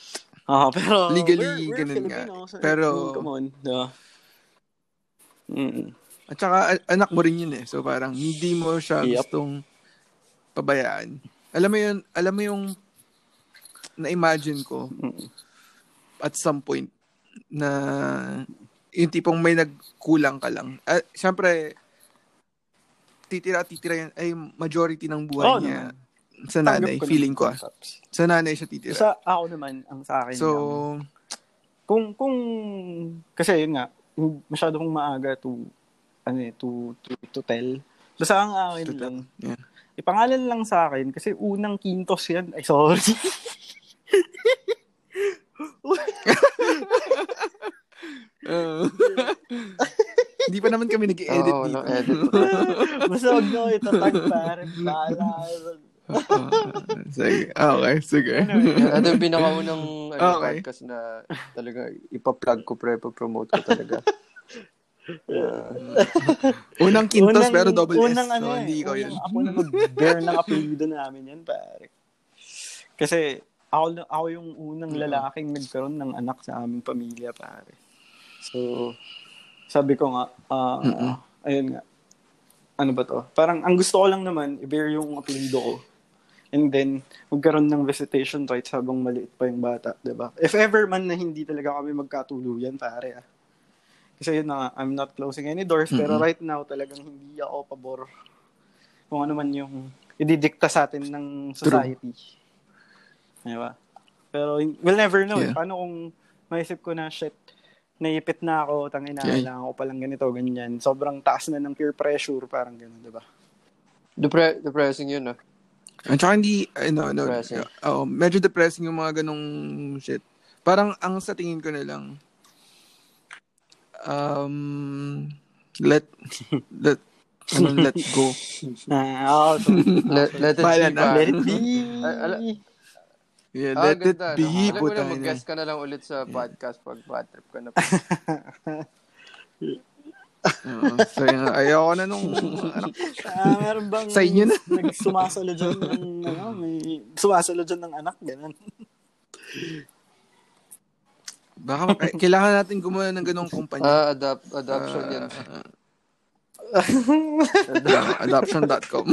Ah, pero Legally, ganun nga. So, Pero- come on. Yeah. Mm. at saka, anak mo rin yun eh. So, parang, hindi mo siya Yup. gustong pabayaan. Alam mo yun, alam mo yung na-imagine ko at some point na yung tipong may nagkulang ka lang. At syempre, titira-titira yan, ay majority ng buhay Oo niya naman. sa nanay, Tanggap ko feeling ko ah. Sa nanay siya titira. Sa ako naman, ang sa akin so, lang, kung kung kasi yun nga, masyado kong maaga to ano eh, to, to, to tell. Basta ang akin to lang, tell. Yeah. Ipangalan lang sa akin kasi unang quintos yan. Ay, sorry. Uh, Hindi pa naman kami nag-edit Oo, dito. no, edit. Basta huwag nyo itatag pare. Bahala. Ah, sige. Okay, sige. Ito yung pinakaunang ano, Okay. podcast na talaga ipa-plug ko, pre. Pa-promote ko talaga. Unang quintos pero double unang S. Ano, so, eh, hindi ikaw yun. unang Ako na mag-bear ng apelido namin yan, pare. Kasi ako, ako yung unang lalaking nagkaroon ng anak sa aming pamilya, pare. So, sabi ko nga, ah, ayun nga. Ano ba to? Parang, ang gusto ko lang naman, i-bear yung apelido ko. And then, magkaroon ng visitation rights habang maliit pa yung bata, ba? If ever man na hindi talaga kami magkatuluyan, pare, ah. Kasi yun na nga, I'm not closing any doors, pero Mm-mm. right now, talagang hindi ako pabor kung ano man yung ididikta sa atin ng society. Di ba? Pero we'll never know. eh. Yeah. Paano kung maisip ko na, shit, naipit na ako, tangina, Yeah. kailangan ko palang ganito, ganyan. Sobrang taas na ng peer pressure, parang gano'n, di ba? Depre- depressing yun, ah. At saka hindi, ano, ano, Depressing. oh, medyo depressing yung mga ganong shit. Parang ang sa tingin ko na lang, um, let, let, ano, let go. Ah, oo, so, Let, let it be, na. let it be. Ala- Yeah, Ah, let it ganda, be, no? Alam mo na, mag-guest ka na lang ulit sa podcast pag bad trip ka na. Oo, so, yun, ayoko na nung, ano, Ah, meron bang Sa inyo na. nagsumasalo dyan ng, ano, may sumasalo dyan ng anak, gano'n. Baka, eh, kailangan natin gumawa ng ganong kumpanya. Ah, adapt, adoption yan. Uh, adoption.com.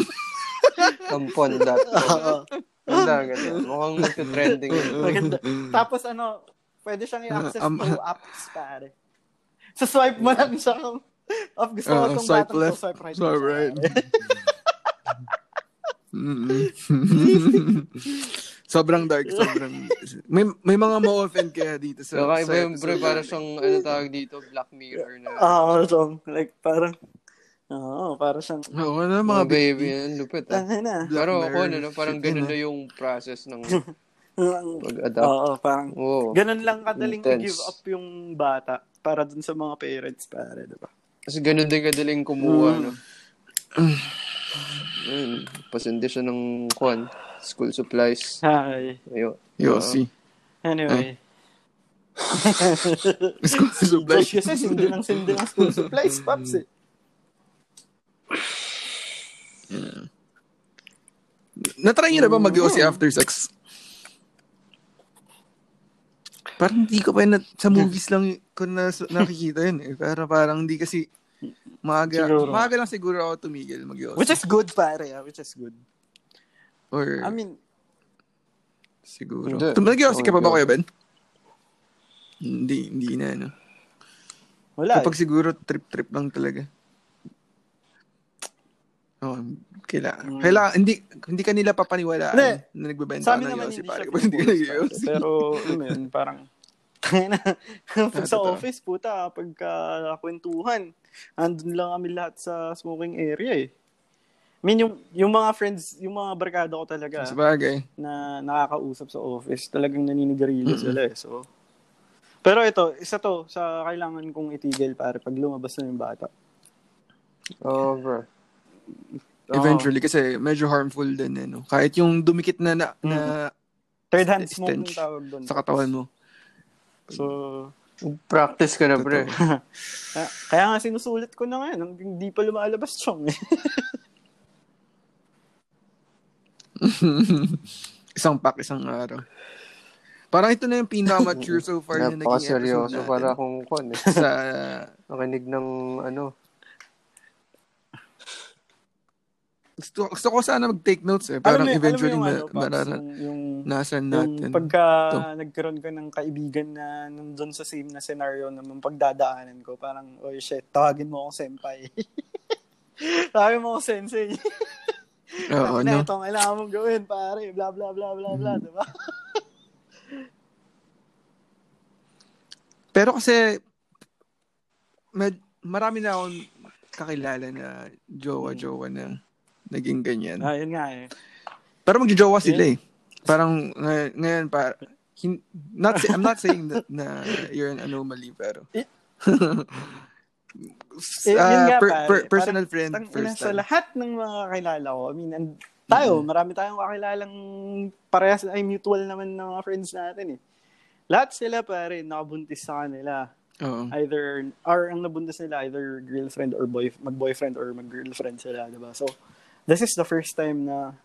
Tampon.com. Ganda, ganda. Mukhang. Maganda. Tapos ano, pwede siyang i-access Um, through apps, pare. So swipe mo lang siya kung of gusto mo Uh, itong swipe batang left, to, swipe right. swipe right. sobrang dark, sobrang... May, may mga ma-offend kaya dito sa... So, kaya sa yung bro, para siyang, ano tawag dito, Black Mirror na. Oo, so, like, parang, oo, parang siyang, Oo, ano, mga mga baby, yan, lupit ah. na. Pero ako, ano, parang ganun na yung process ng Oo, pag-adapt. parang, Oo. ganun lang kadaling Intense. i-give up yung bata para dun sa mga parents, pare, diba? Kasi ganun din kadaling kumuha, Mm. no? Ayun, pasindi siya ng kwan, school supplies. Hi. Ayun. Yossi. Anyway. School supplies. Josh kasi sindi ng sindi ng school supplies, Paps eh. Natry niyo na ba mag-Yossi Mm. after sex? Parang hindi ko pa yun na, sa movies lang ko na, nakikita yun eh. Pero parang hindi kasi maaga, Siguro. maaga lang siguro ako tumigil mag-Yossi. Which is good, pare, ah, which is good. Or I mean, siguro. Hindi. Nag-Yossi ka pa ba kuya Ben? Hindi, hindi na ano. wala. Kapag eh. siguro trip-trip lang talaga. Oh, kailangan. Mm. Kailangan, hindi, hindi ka nila papaniwalaan Hindi. na nagbebenta Sa ka ng hindi pare siya kapag hindi ka nag-Yossi. Pero, mo yun, parang, tangina, pag sa Totoo. office, puta, pagka kwentuhan, andun lang kami lahat sa smoking area eh. I mean, yung, yung mga friends, yung mga barkada ko talaga, Sa bagay. na nakakausap sa office, talagang naninigarilyo sila eh. So, pero ito, isa to sa kailangan kong itigil pare pag lumabas na yung bata. Oh, bro. Eventually, kasi medyo harmful din eh, no? Kahit yung dumikit na, na, na Third hand smoke yung tawag doon. sa katawan mo. So, Practice ka na, bro. kaya, kaya nga sinusulit ko na ngayon, hanggang hindi pa lumalabas chong eh. isang pack, isang araw. Parang ito na yung pinaka-mature so far na naging episode Napaka-seryoso natin. para akong kwan eh. sa Nakinig ng ano. gusto, gusto ko sana mag-take notes eh. Parang Alam eventually alam ma, yung ano, marara- yung, yung, nasan yung natin. pagka to. nagkaroon ka ng kaibigan na nandun sa same na scenario na yung pagdadaanan ko, parang, oh shit, tawagin mo akong senpai. tawagin mo akong sensei. Oo, no? ito ang kailangan mong gawin, pare. Blah, blah, blah, blah, blah. Mm-hmm. Diba? Pero kasi med, marami na akong kakilala na jowa-jowa na naging ganyan. Ah, yun nga eh. Pero magjojowa sila eh. Parang ngayon, ngayon pa hin, not say, I'm not saying that na you're an anomaly pero Eh, yun nga, per- per- personal Parang, friend tang- first Sa time. lahat ng mga kakilala ko, I mean, and, tayo, marami tayong kakilalang parehas ay mutual naman ng mga friends natin eh. Lahat sila pare, nakabuntis sa kanila. Oo. Either, or ang nabuntis nila, either girlfriend or boy, mag-boyfriend or mag-girlfriend sila, diba? So, this is the first time na,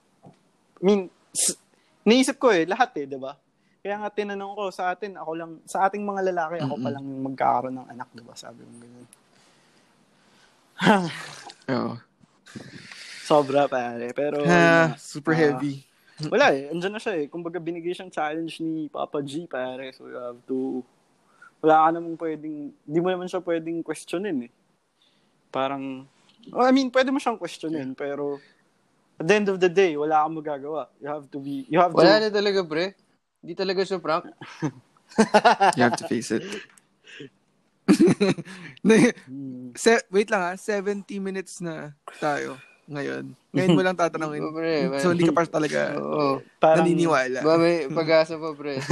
I mean, s- naisip ko eh, lahat eh, diba? Kaya nga tinanong ko sa atin, ako lang, sa ating mga lalaki, ako pa lang magkakaroon ng anak, diba? Sabi ko ganyan. Oo. Sobra, pare. Pero, Ha, super Ah. heavy. wala eh. Andyan na siya eh. Kumbaga, binigay siyang challenge ni Papa G, pare. So, you have to... Wala ka namang pwedeng... Hindi mo naman siya pwedeng questionin eh. Parang... Oh, I mean, pwede mo siyang questionin, pero... At the end of the day, wala kang magagawa. You have to be... You have Wala to... na talaga, pre. Hindi talaga siya prank. You have to face it. Hmm. Se- wait lang ha, 70 minutes na tayo ngayon. Ngayon mo lang tatanungin. Pre. so, hindi ka pa talaga Oo. Parang... naniniwala. Ba, may pag-asa pa, pre.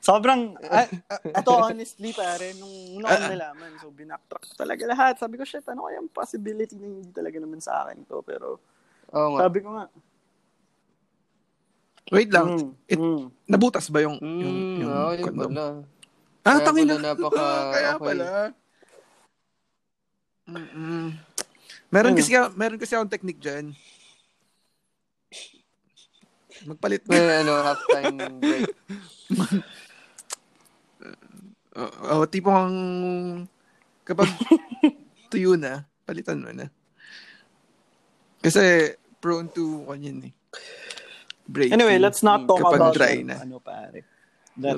Sobrang, ah, ah, ito honestly pare, nung una ko nalaman, so binacktrack ko talaga lahat. Sabi ko, shit, ano kaya yung possibility na hindi talaga naman sa akin to. Pero Oo nga. sabi ko nga, Wait lang. mm, It- mm. Nabutas ba yung, yung, Mm, yung oo, yun condom? pala. Ah, Kaya tangin pala na. napaka- Kaya okay. pala. Mm-mm. Meron Ano? kasi meron kasi akong technique diyan. Magpalit May ano, halftime break. Oo, oh, tipong kapag tuyo na, palitan mo na. Kasi prone to kanyan eh. Breaking. Anyway, let's not talk Kapag about dry na. ano pare. That,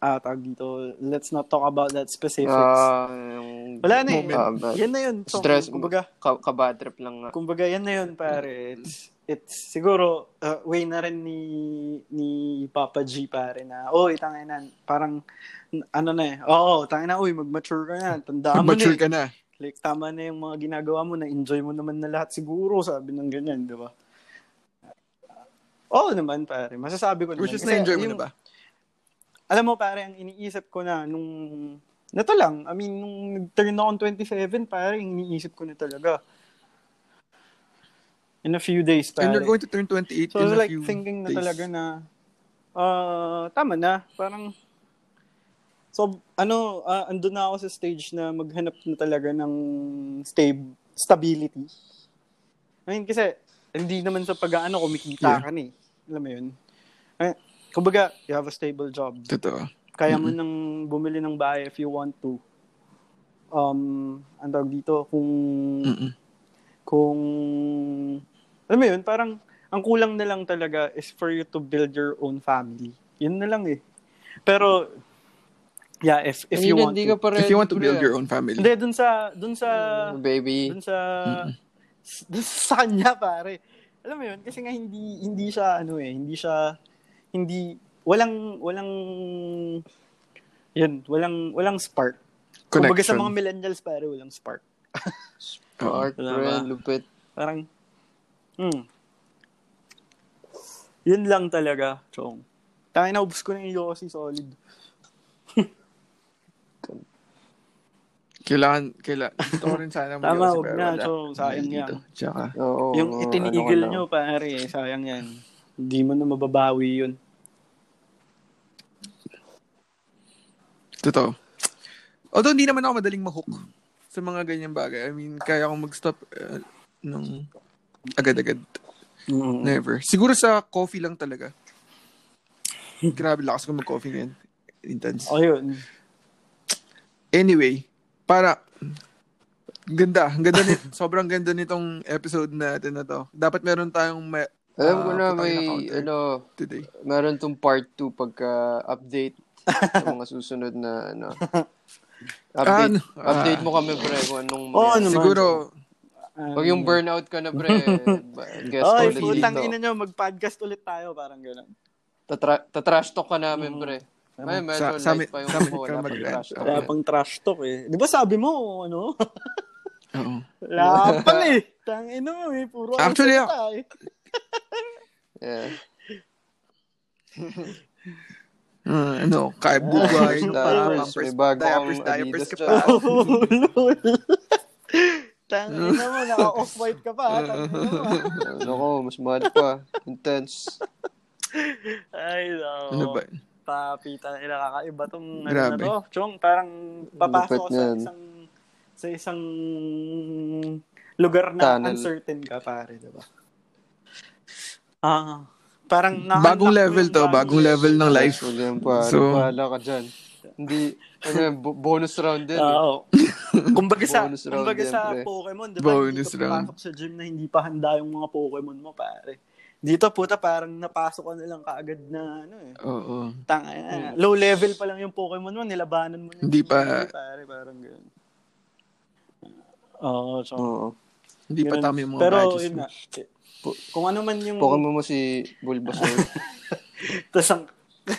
ah, tawag dito, let's not talk about that specifics. Yung Wala na eh. but yan na yun. So, stress. kumbaga, ka- kabad trip lang nga. kumbaga yan na yun pare. It's, it's siguro, uh, way na rin ni, ni Papa G pare na, oy, tanginan, parang, ano na eh, oo, tanginan, uy, mag-mature ka na, tandaan mo mature eh. ka na. Like, tama na yung mga ginagawa mo, na-enjoy mo naman na lahat siguro, sabi ng ganyan, di ba? Oo naman, pare. Masasabi ko naman. Which is na-enjoy mo yung- na ba? Alam mo, pare, ang iniisip ko na nung... Nato lang. I mean, nung nag-turn akong 27, pare, iniisip ko na talaga. In a few days, pare. And you're going to turn 28 so, in was a like, few thinking na days. talaga na, ah, tama na. Parang, so, ano, ah, andun na ako sa stage na maghanap na talaga ng stab- stability. I mean, kasi, hindi naman sa pag-ano, kumikita Yeah. ka na eh. Alam mo yun? Eh, kumbaga, you have a stable job. Totoo. Kaya mo nang bumili ng bahay if you want to. Um, ang tawag dito, kung, Mm-mm. kung, alam mo yun, parang, ang kulang na lang talaga is for you to build your own family. Yun na lang eh. Pero, yeah, if, if you want to. If you want to build your own family. Hindi, dun sa, dun sa, Baby. dun sa, dun sa kanya, pare. Alam mo yun, kasi nga hindi, hindi siya, ano eh, hindi siya, hindi, walang, walang, yun, walang, walang spark. Kumbaga sa Connection. mga millennials, pare, walang spark. Wala pre. Lupit. Parang, hmm. Yun lang talaga, chong. Tayo na, ubus ko na yung Yossi solid. Kailangan, kailangan, ko rin sana Tama, mag-iossi, wag pero na, chong. Sayang yan. Tsaka, Oo. yung ano itinigil ka lang. nyo, pare, sayang yan. Hindi mo na mababawi yun. totoo. Although hindi naman ako madaling mahook sa mga ganyang bagay. I mean, kaya akong mag-stop uh, nung agad-agad. Never. Siguro sa coffee lang talaga. Grabe, lakas ko mag-coffee ngayon. Intense. O yun. Anyway, para ganda, ang ganda ni, sobrang ganda nitong episode natin na to. Dapat meron tayong ma- Alam ko ah, na may, na counter ano, today. meron tong part 2 pagka-update sa mga susunod na, ano. Update, Ano? update mo kami, pre, kung anong mangyayari. naman. Siguro, Pag yung burnout ka na, pre, guest Oy, ulit putang dito. ina nyo, mag-podcast ulit tayo, parang gano'n. Tatra- tatrash talk ka namin, pre. May medyo Sa- light pa yung sa wala pang trash talk. Wala pang trash talk eh. Di ba sabi mo, ano? oo. Wala pala eh. Tangin mo eh. Puro ang Actually, salita eh. Yeah. Ah, ano, kaya buhay, Diapers, may pampers, bago diapers, diapers ka pa. Lol. Tangin mo, naka-off-white ka pa. Ano ko, mas mahal pa. Intense. Ay, no. Ano ba? Papi, tangin na kakaiba tong ano na Grabe. to. Chong, parang papasok sa isang sa isang lugar na Tunnel. uncertain ka, pare, diba? Ah, parang na Bagong level to, bagong level ng life. Pa. So- bahala ka dyan. Hindi, ano, bonus round din. eh. Oo. Kumbaga sa, Bonus round kumbaga yan, sa pre. Pokemon, di ba? Hindi Bonus ka round. sa gym na hindi pa handa yung mga Pokemon mo, pare. Dito, puta, parang napasok ka na lang kaagad na, ano eh. Oo. Tanga, na. low level pa lang yung Pokemon mo, nilabanan mo na. Hindi pa- Pare, parang gano'n. Oo, so, Oo. Hindi pa ganun. tama yung mga Pero, badges eh, Kung ano man yung... Pokemon mo si Bulbasaur. Tas ang,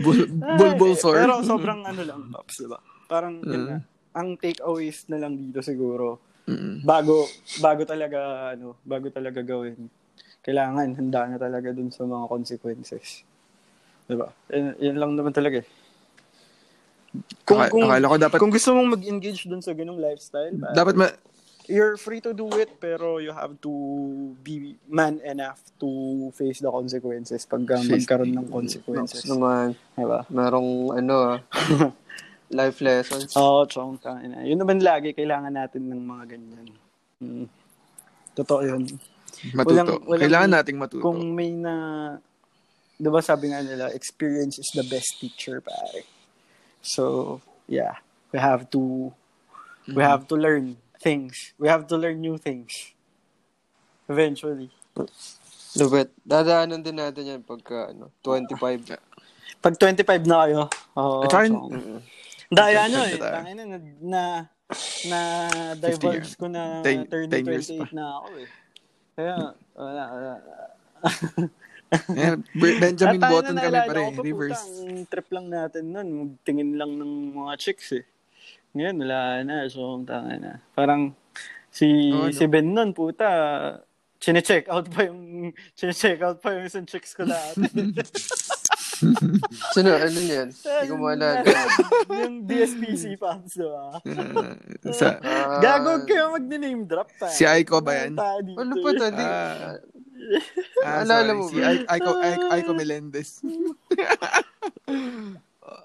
Bul- Bulbasaur. Pero sobrang ano lang, Pops, diba? Parang, yun Mm. nga, ang takeaways na lang dito siguro, Mm. bago, bago talaga, ano, bago talaga gawin, kailangan handa na talaga dun sa mga consequences. Diba? Yan, yan lang naman talaga eh. Kung, Aka- kung, akala ko dapat kung gusto mong mag-engage dun sa ganung lifestyle, dapat ma you're free to do it, pero you have to be man enough to face the consequences pag uh, magkaroon ng consequences. naman, Diba? merong ano ah, life lessons. Oo, chong. tangina. Yun naman lagi, kailangan natin ng mga ganyan. Mm. Totoo yun. matuto. Walang- walang- Kailangan nating matuto. Kung may na, di ba sabi nga nila, experience is the best teacher, pare. So, yeah. We have to, we have to learn things. We have to learn new things. Eventually. Lubet. Dadaanan din natin yan pagka ano, 25. Pag 25 na kayo, oh, At chong. Mm. Daya ano eh. Tangina na, na, na divulge 50 ko na Ten- 30, 10 years 28 na ako eh. Kaya, wala, wala. Eh, Benjamin Button na kami pa, reverse. puta, ang trip lang natin nun, magtingin lang ng mga chicks eh. Ngayon, wala na. So, tanga na. Parang, si, Oh, ano? si Ben nun, puta, chine-check out pa yung, chine-check out pa yung isang chicks ko dati. Sino, ano yan? Hindi ko maalala. yung DSPC fans, diba? Uh, sa, Ah, Gago kayo mag-name drop pa. si Aiko ba yan? Ano pa eh. tadi? Ah, ah, sorry, mo si ba? Ai- Aiko, Aiko, Aiko Melendez.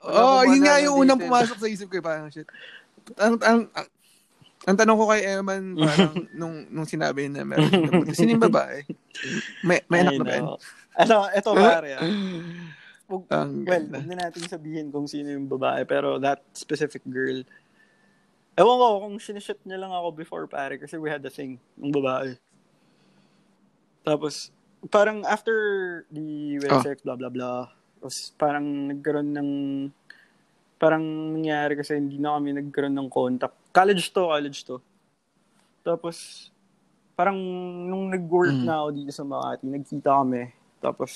Wala oh, yun nga yung unang pumasok sa isip ko. eh, Parang, shit. Ang, ang, ang, ang tanong ko kay Eman, parang, nung, nung sinabi na meron sino yung babae? May, may anak na ba no. Ano, eto pare ah. Wag- Ang well, huwag na natin sabihin kung sino yung babae, pero that specific girl, ewan ko kung sinishit niya lang ako before pare kasi we had a thing, yung babae. Tapos, parang after the well Oh. sex, blah blah blah, tapos parang nagkaroon ng, parang nangyari kasi hindi na kami nagkaroon ng contact. College to, college to. Tapos, parang nung nag-work Mm. na ako dito sa Makati, nagkita kami. Tapos,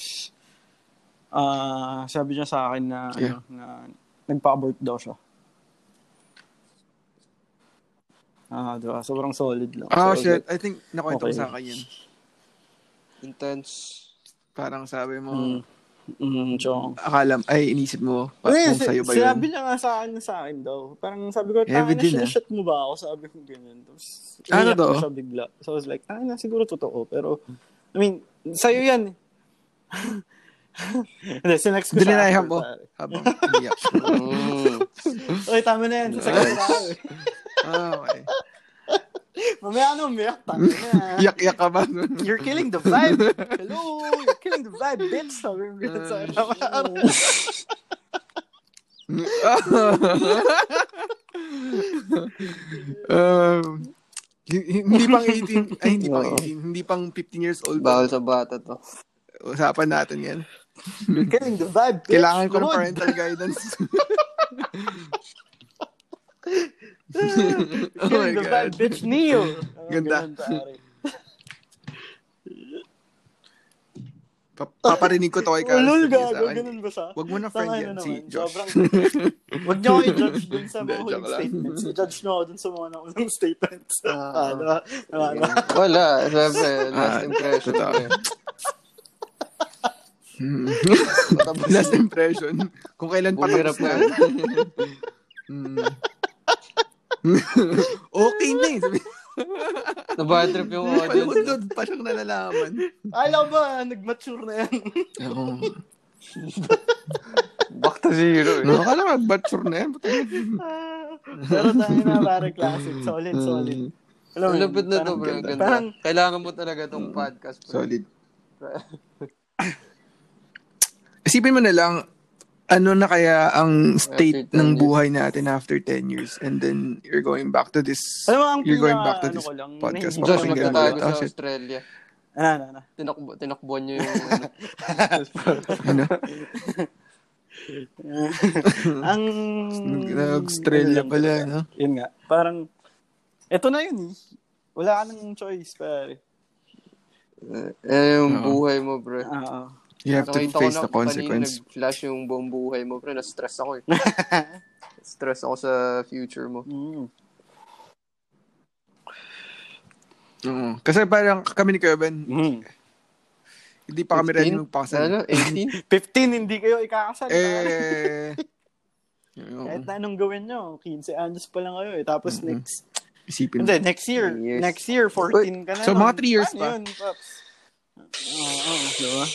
ah sabi niya sa akin na, Yeah. ano, na nagpa-abort daw siya. Ah, diba? Sobrang solid lang. Oh, So, shit. I think nakwento Okay. sa akin yun. Intense. Parang sabi mo, Mm. Mm, chong. akala, ay, inisip mo, pa, yun, kung sa'yo ba yun? Sinabi niya nga sa akin sa akin daw. Parang sabi ko, tanga na din, ah. mo ba ako? Sabi ko ganyan. Tapos, Ano iniyak to? siya bigla. So I was like, ah, na, siguro totoo. Pero, I mean, sa'yo yan. eh. Hindi, sinext ko siya. Dininayahan mo habang umiyak. Mm. Oy, tama na yan. Sa second round. Ah, okay. Mamaya ano, umiyak. Tama na. Yak-yak ka ba? You're killing the vibe. Hello, you're killing the vibe, bitch. Sabi ko ganun sa um, hi- hindi pang 18, ay hindi pang Oo. 18, hindi pang 15 years old. Bawal sa bata to. Usapan natin yan. You're killing the vibe, bitch. Kailangan ko ng parental guidance. Oh my the God. vibe, bitch. Neo. Ah, Ganda. ganun, pare. Pa- paparinig ko to kay Carl. Ulol, sa gago. akin. Ganun ba siya? Wag mo na friend yan, na si naman. Josh. Sobrang... Wag niyo ako i-judge dun sa Hindi, mga huling joke lang. statements. I-judge niyo ako dun sa mga naunang statements. Ah. Ah, diba? Diba? Diba? Wala. Siyempre, last Ah, impression. totoo. eh. Hmm. Last impression. Kung kailan pa Bumira tapos na. Hmm. okay na eh. Sabi, Nabad trip yung audience. Palunod pa siyang nalalaman. Alam ba, nag-mature na yan. Oo. Back to zero eh. Nakakala mag-bature na yan. Pero tayo na, pare, classic. Solid, solid. Alam mo Ang lupit na to, parang bro. ganda. Ganda. Parang, Kailangan mo talaga tong podcast. bro. Solid. Isipin mo na lang, ano na kaya ang state After 10 ng buhay natin after 10 years and then you're going back to this mo, ang you're going back to ano this lang, podcast Josh, mo magtatago sa. Australia. Ano, ano, ano. Tinakbo, tinakbuhan nyo yung ano. ano ang... Australia ano pala no Yun nga. Parang, eto na yun eh. Wala ka nang choice, pare. eh, yung Oo. buhay mo, bro. Oo. You have to Nakita ko face na the consequence Kanina nag-flash yung buong buhay mo, pre. Na-stress ako eh. Stress ako sa future mo. Mm. Oo. kasi parang kami ni Kevin Mm. hindi pa kami ready 15? magpakasal Ano? 18? 15, hindi kayo ikakasal. eh. Kahit na anong gawin nyo, 15 anos pa lang kayo eh. Tapos Mhm. next, isipin hindi, next year, Three years. next year, 14 ka na. So, nun. mga three years Paano pa? yun, Paps? Oo, oo, diba?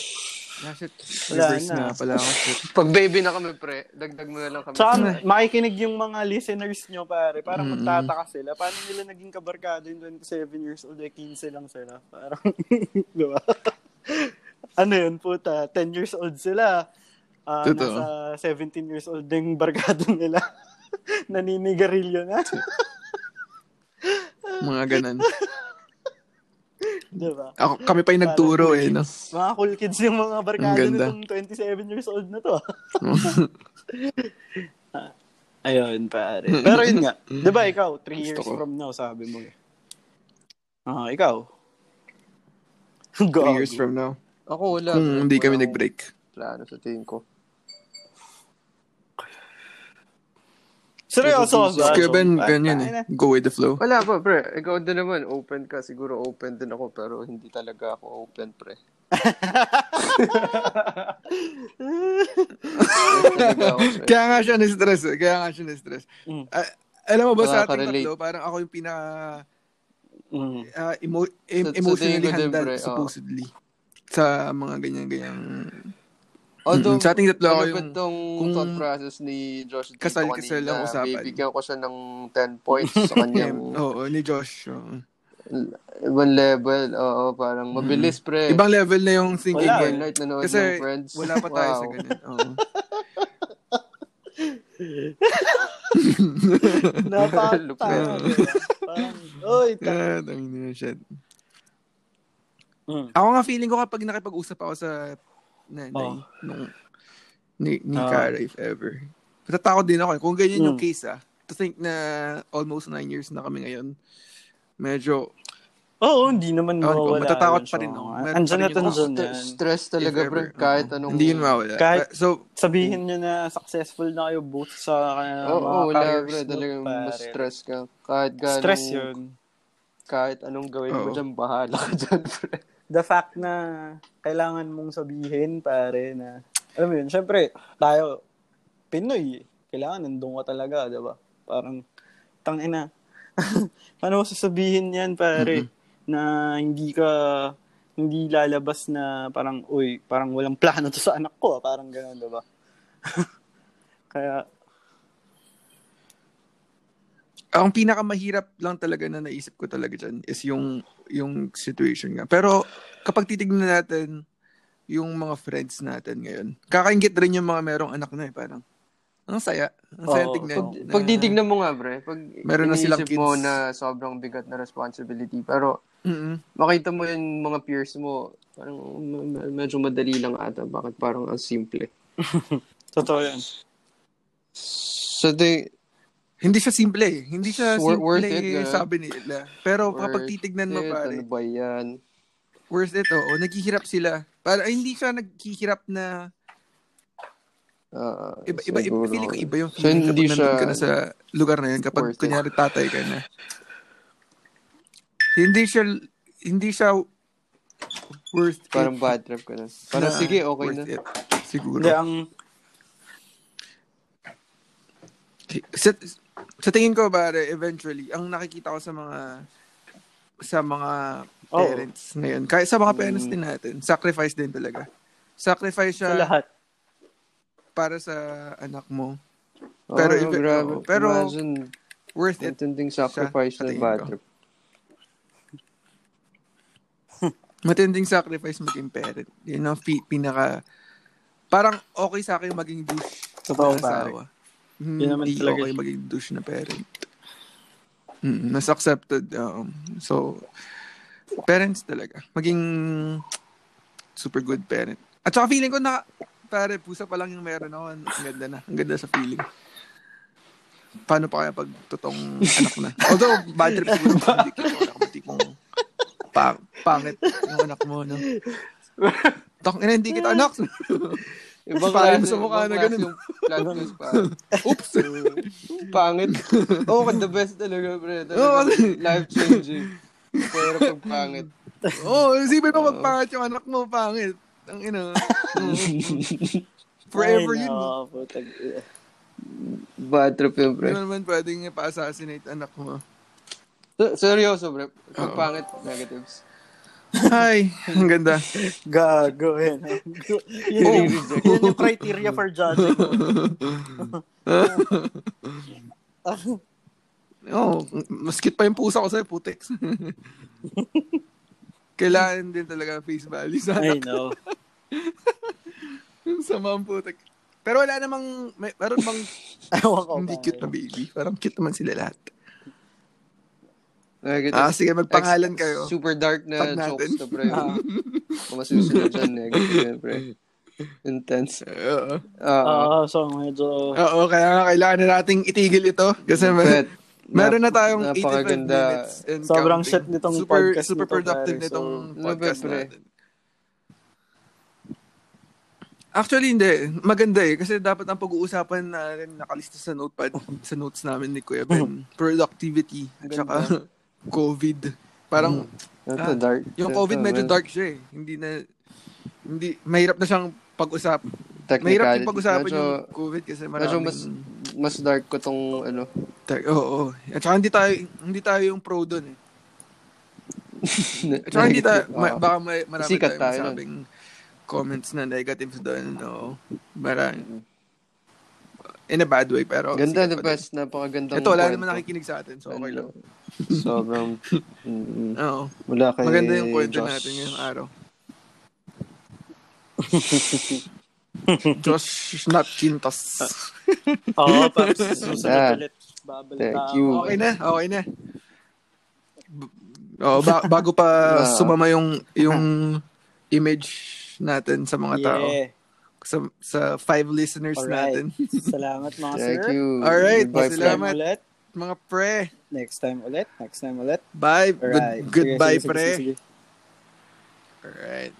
Shit. Wala na. na pala ako. Pag baby na kami, pre, dagdag mo na lang kami. Tsaka makikinig yung mga listeners nyo, pare. Parang Mm-mm. magtataka sila. Paano nila naging kabarkado yung 27 years old, eh, 15 lang sila. Parang, di ba? ano yun, puta, 10 years old sila. Ah, Totoo. nasa 17 years old yung barkado nila. Naninigarilyo na. Mga ganun. Di ba? Ako, kami pa yung nagturo eh, no? Mga cool kids yung mga ganda. nitong 27 years old na to. Ayun, pare. Pero yun nga. Di ba ikaw, 3 years ko. from now, sabi mo eh. Ah, ikaw. Three years from now. Ako wala. Kung bro. hindi kami nag-break. Plano sa tingin ko. Seryoso Tapos ba? Kevin, Ah, ganyan eh. Go with the flow. Wala pa, pre. Ikaw din naman. Open ka. Siguro open din ako. Pero hindi talaga ako open, pre. Kaya nga siya na-stress eh. Kaya nga siya na-stress. Mm. Ah, alam mo ba sa ating tatlo, parang ako yung pinaka Mm. ah, emo- em- emotionally pre, oo. supposedly. Sa mga ganyan-ganyang... Although, Mm, sa ating tatlo ako yung... tong kung thought process ni Josh dito kasal-kasal ang kanina. usapan. Bibigyan ko siya ng 10 points sa kanyang Oo, ni Josh. oo. ibang level. Oo, parang mabilis, pre. Ibang level na yung thinking. Wala. Overnight nanood Kasi ng Friends. wala pa tayo sa Wow. ganyan. Oo. Napakatawa. Parang, oy, ta- Ah, tangina na shit. Mm. Ako nga feeling ko kapag nakipag-usap ako sa nanay Oh. nung ni, ni Ah. Cara, if ever. Matatakot din ako. eh. Kung ganyan yung Mm. case ah, to think na almost nine years na kami ngayon, medyo, Oo, hindi naman mawawala. matatakot yun. pa rin ako. Andyan pa na St- yan. stress talaga, ever. Kahit anong... Hindi yun mawala. Kahit- Ah, so, Sabihin nyo na successful na kayo both sa uh, Oo, mga wala, careers pre. mo, Talagang mas stress ka. Kahit ganong... Stress yun. Kahit anong gawin mo Oo. dyan, bahala ka dyan, pre. The fact na kailangan mong sabihin, pare, na, alam mo yun, syempre, tayo, Pinoy, eh. kailangan nandun ka talaga, di ba? Parang, tangina. Paano mo sasabihin yan, pare, na hindi ka, hindi lalabas na parang, uy, parang walang plano to sa anak ko, ah. parang gano'n, di ba? Kaya, ang pinakamahirap lang talaga na naisip ko talaga dyan is yung yung situation nga. Pero kapag titignan natin yung mga friends natin ngayon, kakaingit rin yung mga merong anak na eh. Parang, ang saya. Ang saya Oo, tignan. Pag, na- pag titignan mo nga, pre, pag Meron na silang iniisip mo kids. na sobrang bigat na responsibility, pero Mm-mm. makita mo yung mga peers mo, parang medyo madali lang ata. Bakit parang ang simple? totoo yan. So, the, Hindi siya simple eh. Hindi siya simple worth it, eh, sabi nila. Pero kapag Worth titignan mo it, pare, ano ba yan? worth it, oo. Naghihirap sila. Para ay, hindi siya naghihirap na Ah, iba, iba, iba, siguro. feeling ko iba yung So, feeling hindi kapag nandun siya ka na sa lugar na yun. Kapag worth it. kunyari tatay ka na. Hindi siya, hindi siya worth Parang it. bad trip ka na. Parang na sige, okay na. it. Siguro. Hindi, ang, Sa, sa tingin ko, pare, eventually, ang nakikita ko sa mga sa mga Oo. parents ngayon, kahit sa mga Mm. parents din natin, sacrifice din talaga. Sacrifice sa siya lahat. para sa anak mo. Oo, Pero oh, grabe. oo, pero- Imagine, Worth it. matinding sacrifice sa na tingin bad trip. Matinding sacrifice maging parent. Yun ang pi- pinaka... Parang okay sa akin maging douche Totoo ng asawa. Yun naman talaga okay maging douche na parent. Mm, mas accepted. Um, so, parents talaga. Maging super good parent. At saka feeling ko na, pare, pusa pa lang yung meron ako. Ang ganda na. Ang ganda sa feeling. Paano pa kaya pag totoong anak na? Although, bad trip siguro hindi ko anak mo. Tipong pa- pangit yung anak mo. No? Tak, ina, hindi kita anak. Ibang klase, sa mukha na ganun. yung plot twist pa. Oops! pangit. Oo, oh, the best talaga, pre. Oo, Talaga, kasi- life-changing. Pero pag pangit. Oo, oh, isipin mo pag pangit yung anak mo, pangit. Ang ina. Forever Ay, yun. no, putang ina. Bad trip yun, pre. Hindi naman pwedeng pa-assassinate anak mo. So- Seryoso, pre. Pag Oo. pangit, negatives. Ay, ang ganda. Gago, yan. yun, yung, yun yung criteria for judging. Oh, maskit pa yung pusa ko sa'yo, putex. Kailangan din talaga face value sa I know. Yung sama ang putek. Pero wala namang, may, meron bang hindi cute na baby. Parang cute naman sila lahat. Negatives. Ah, sige, magpangalan Ex- kayo. Super dark na natin. jokes na, pre. Ah. Kung masusunod dyan, negative pre. Intense. Oo. Ah, Oo, so medyo... Oo, kaya nga kailangan na nating itigil ito. Kasi may, meron na tayong 85 napakaganda. minutes and Sobrang counting. shit nitong super, podcast Super nito, productive pare. nitong So, podcast Ano ba, pre? natin. Actually, hindi. Maganda eh. Kasi dapat ang pag-uusapan natin nakalista sa notepad, sa notes namin ni Kuya Ben. Productivity. At saka COVID. Parang, Ito, Ah, dark. yung Ito, COVID medyo dark siya eh. Hindi na, hindi, mahirap na siyang pag-usap. Mahirap yung pag-usapan Medyo, yung COVID kasi medyo maraming... mas, mas dark ko tong, ano, Dark, oo, oo. At saka hindi tayo, hindi tayo yung pro doon eh. At saka hindi tayo, negative. ma- baka may, marami Sikat tayo nun. masabing comments na negatives doon. No? Marami. In a bad way, pero... Ganda, the best. Napakagandang Ito, wala naman nakikinig sa atin, so okay lang. Sobrang, mm, Oo. mula kay Maganda yung kwento Josh. natin ngayong araw. Josh not Chintos. Oo, para sa susunod ulit. Thank you. Okay na, okay na. B- Oh, ba- bago pa sumama yung yung image natin sa mga tao. Yeah. Sa sa five listeners Alright. natin. Salamat mga sir. Thank you. Alright, Goodbye, salamat. time ulit. Mga pre. Next time ulit. Next time ulit. Bye. Good, Alright. Sige, goodbye, sige, sige, pre. sige. Alright.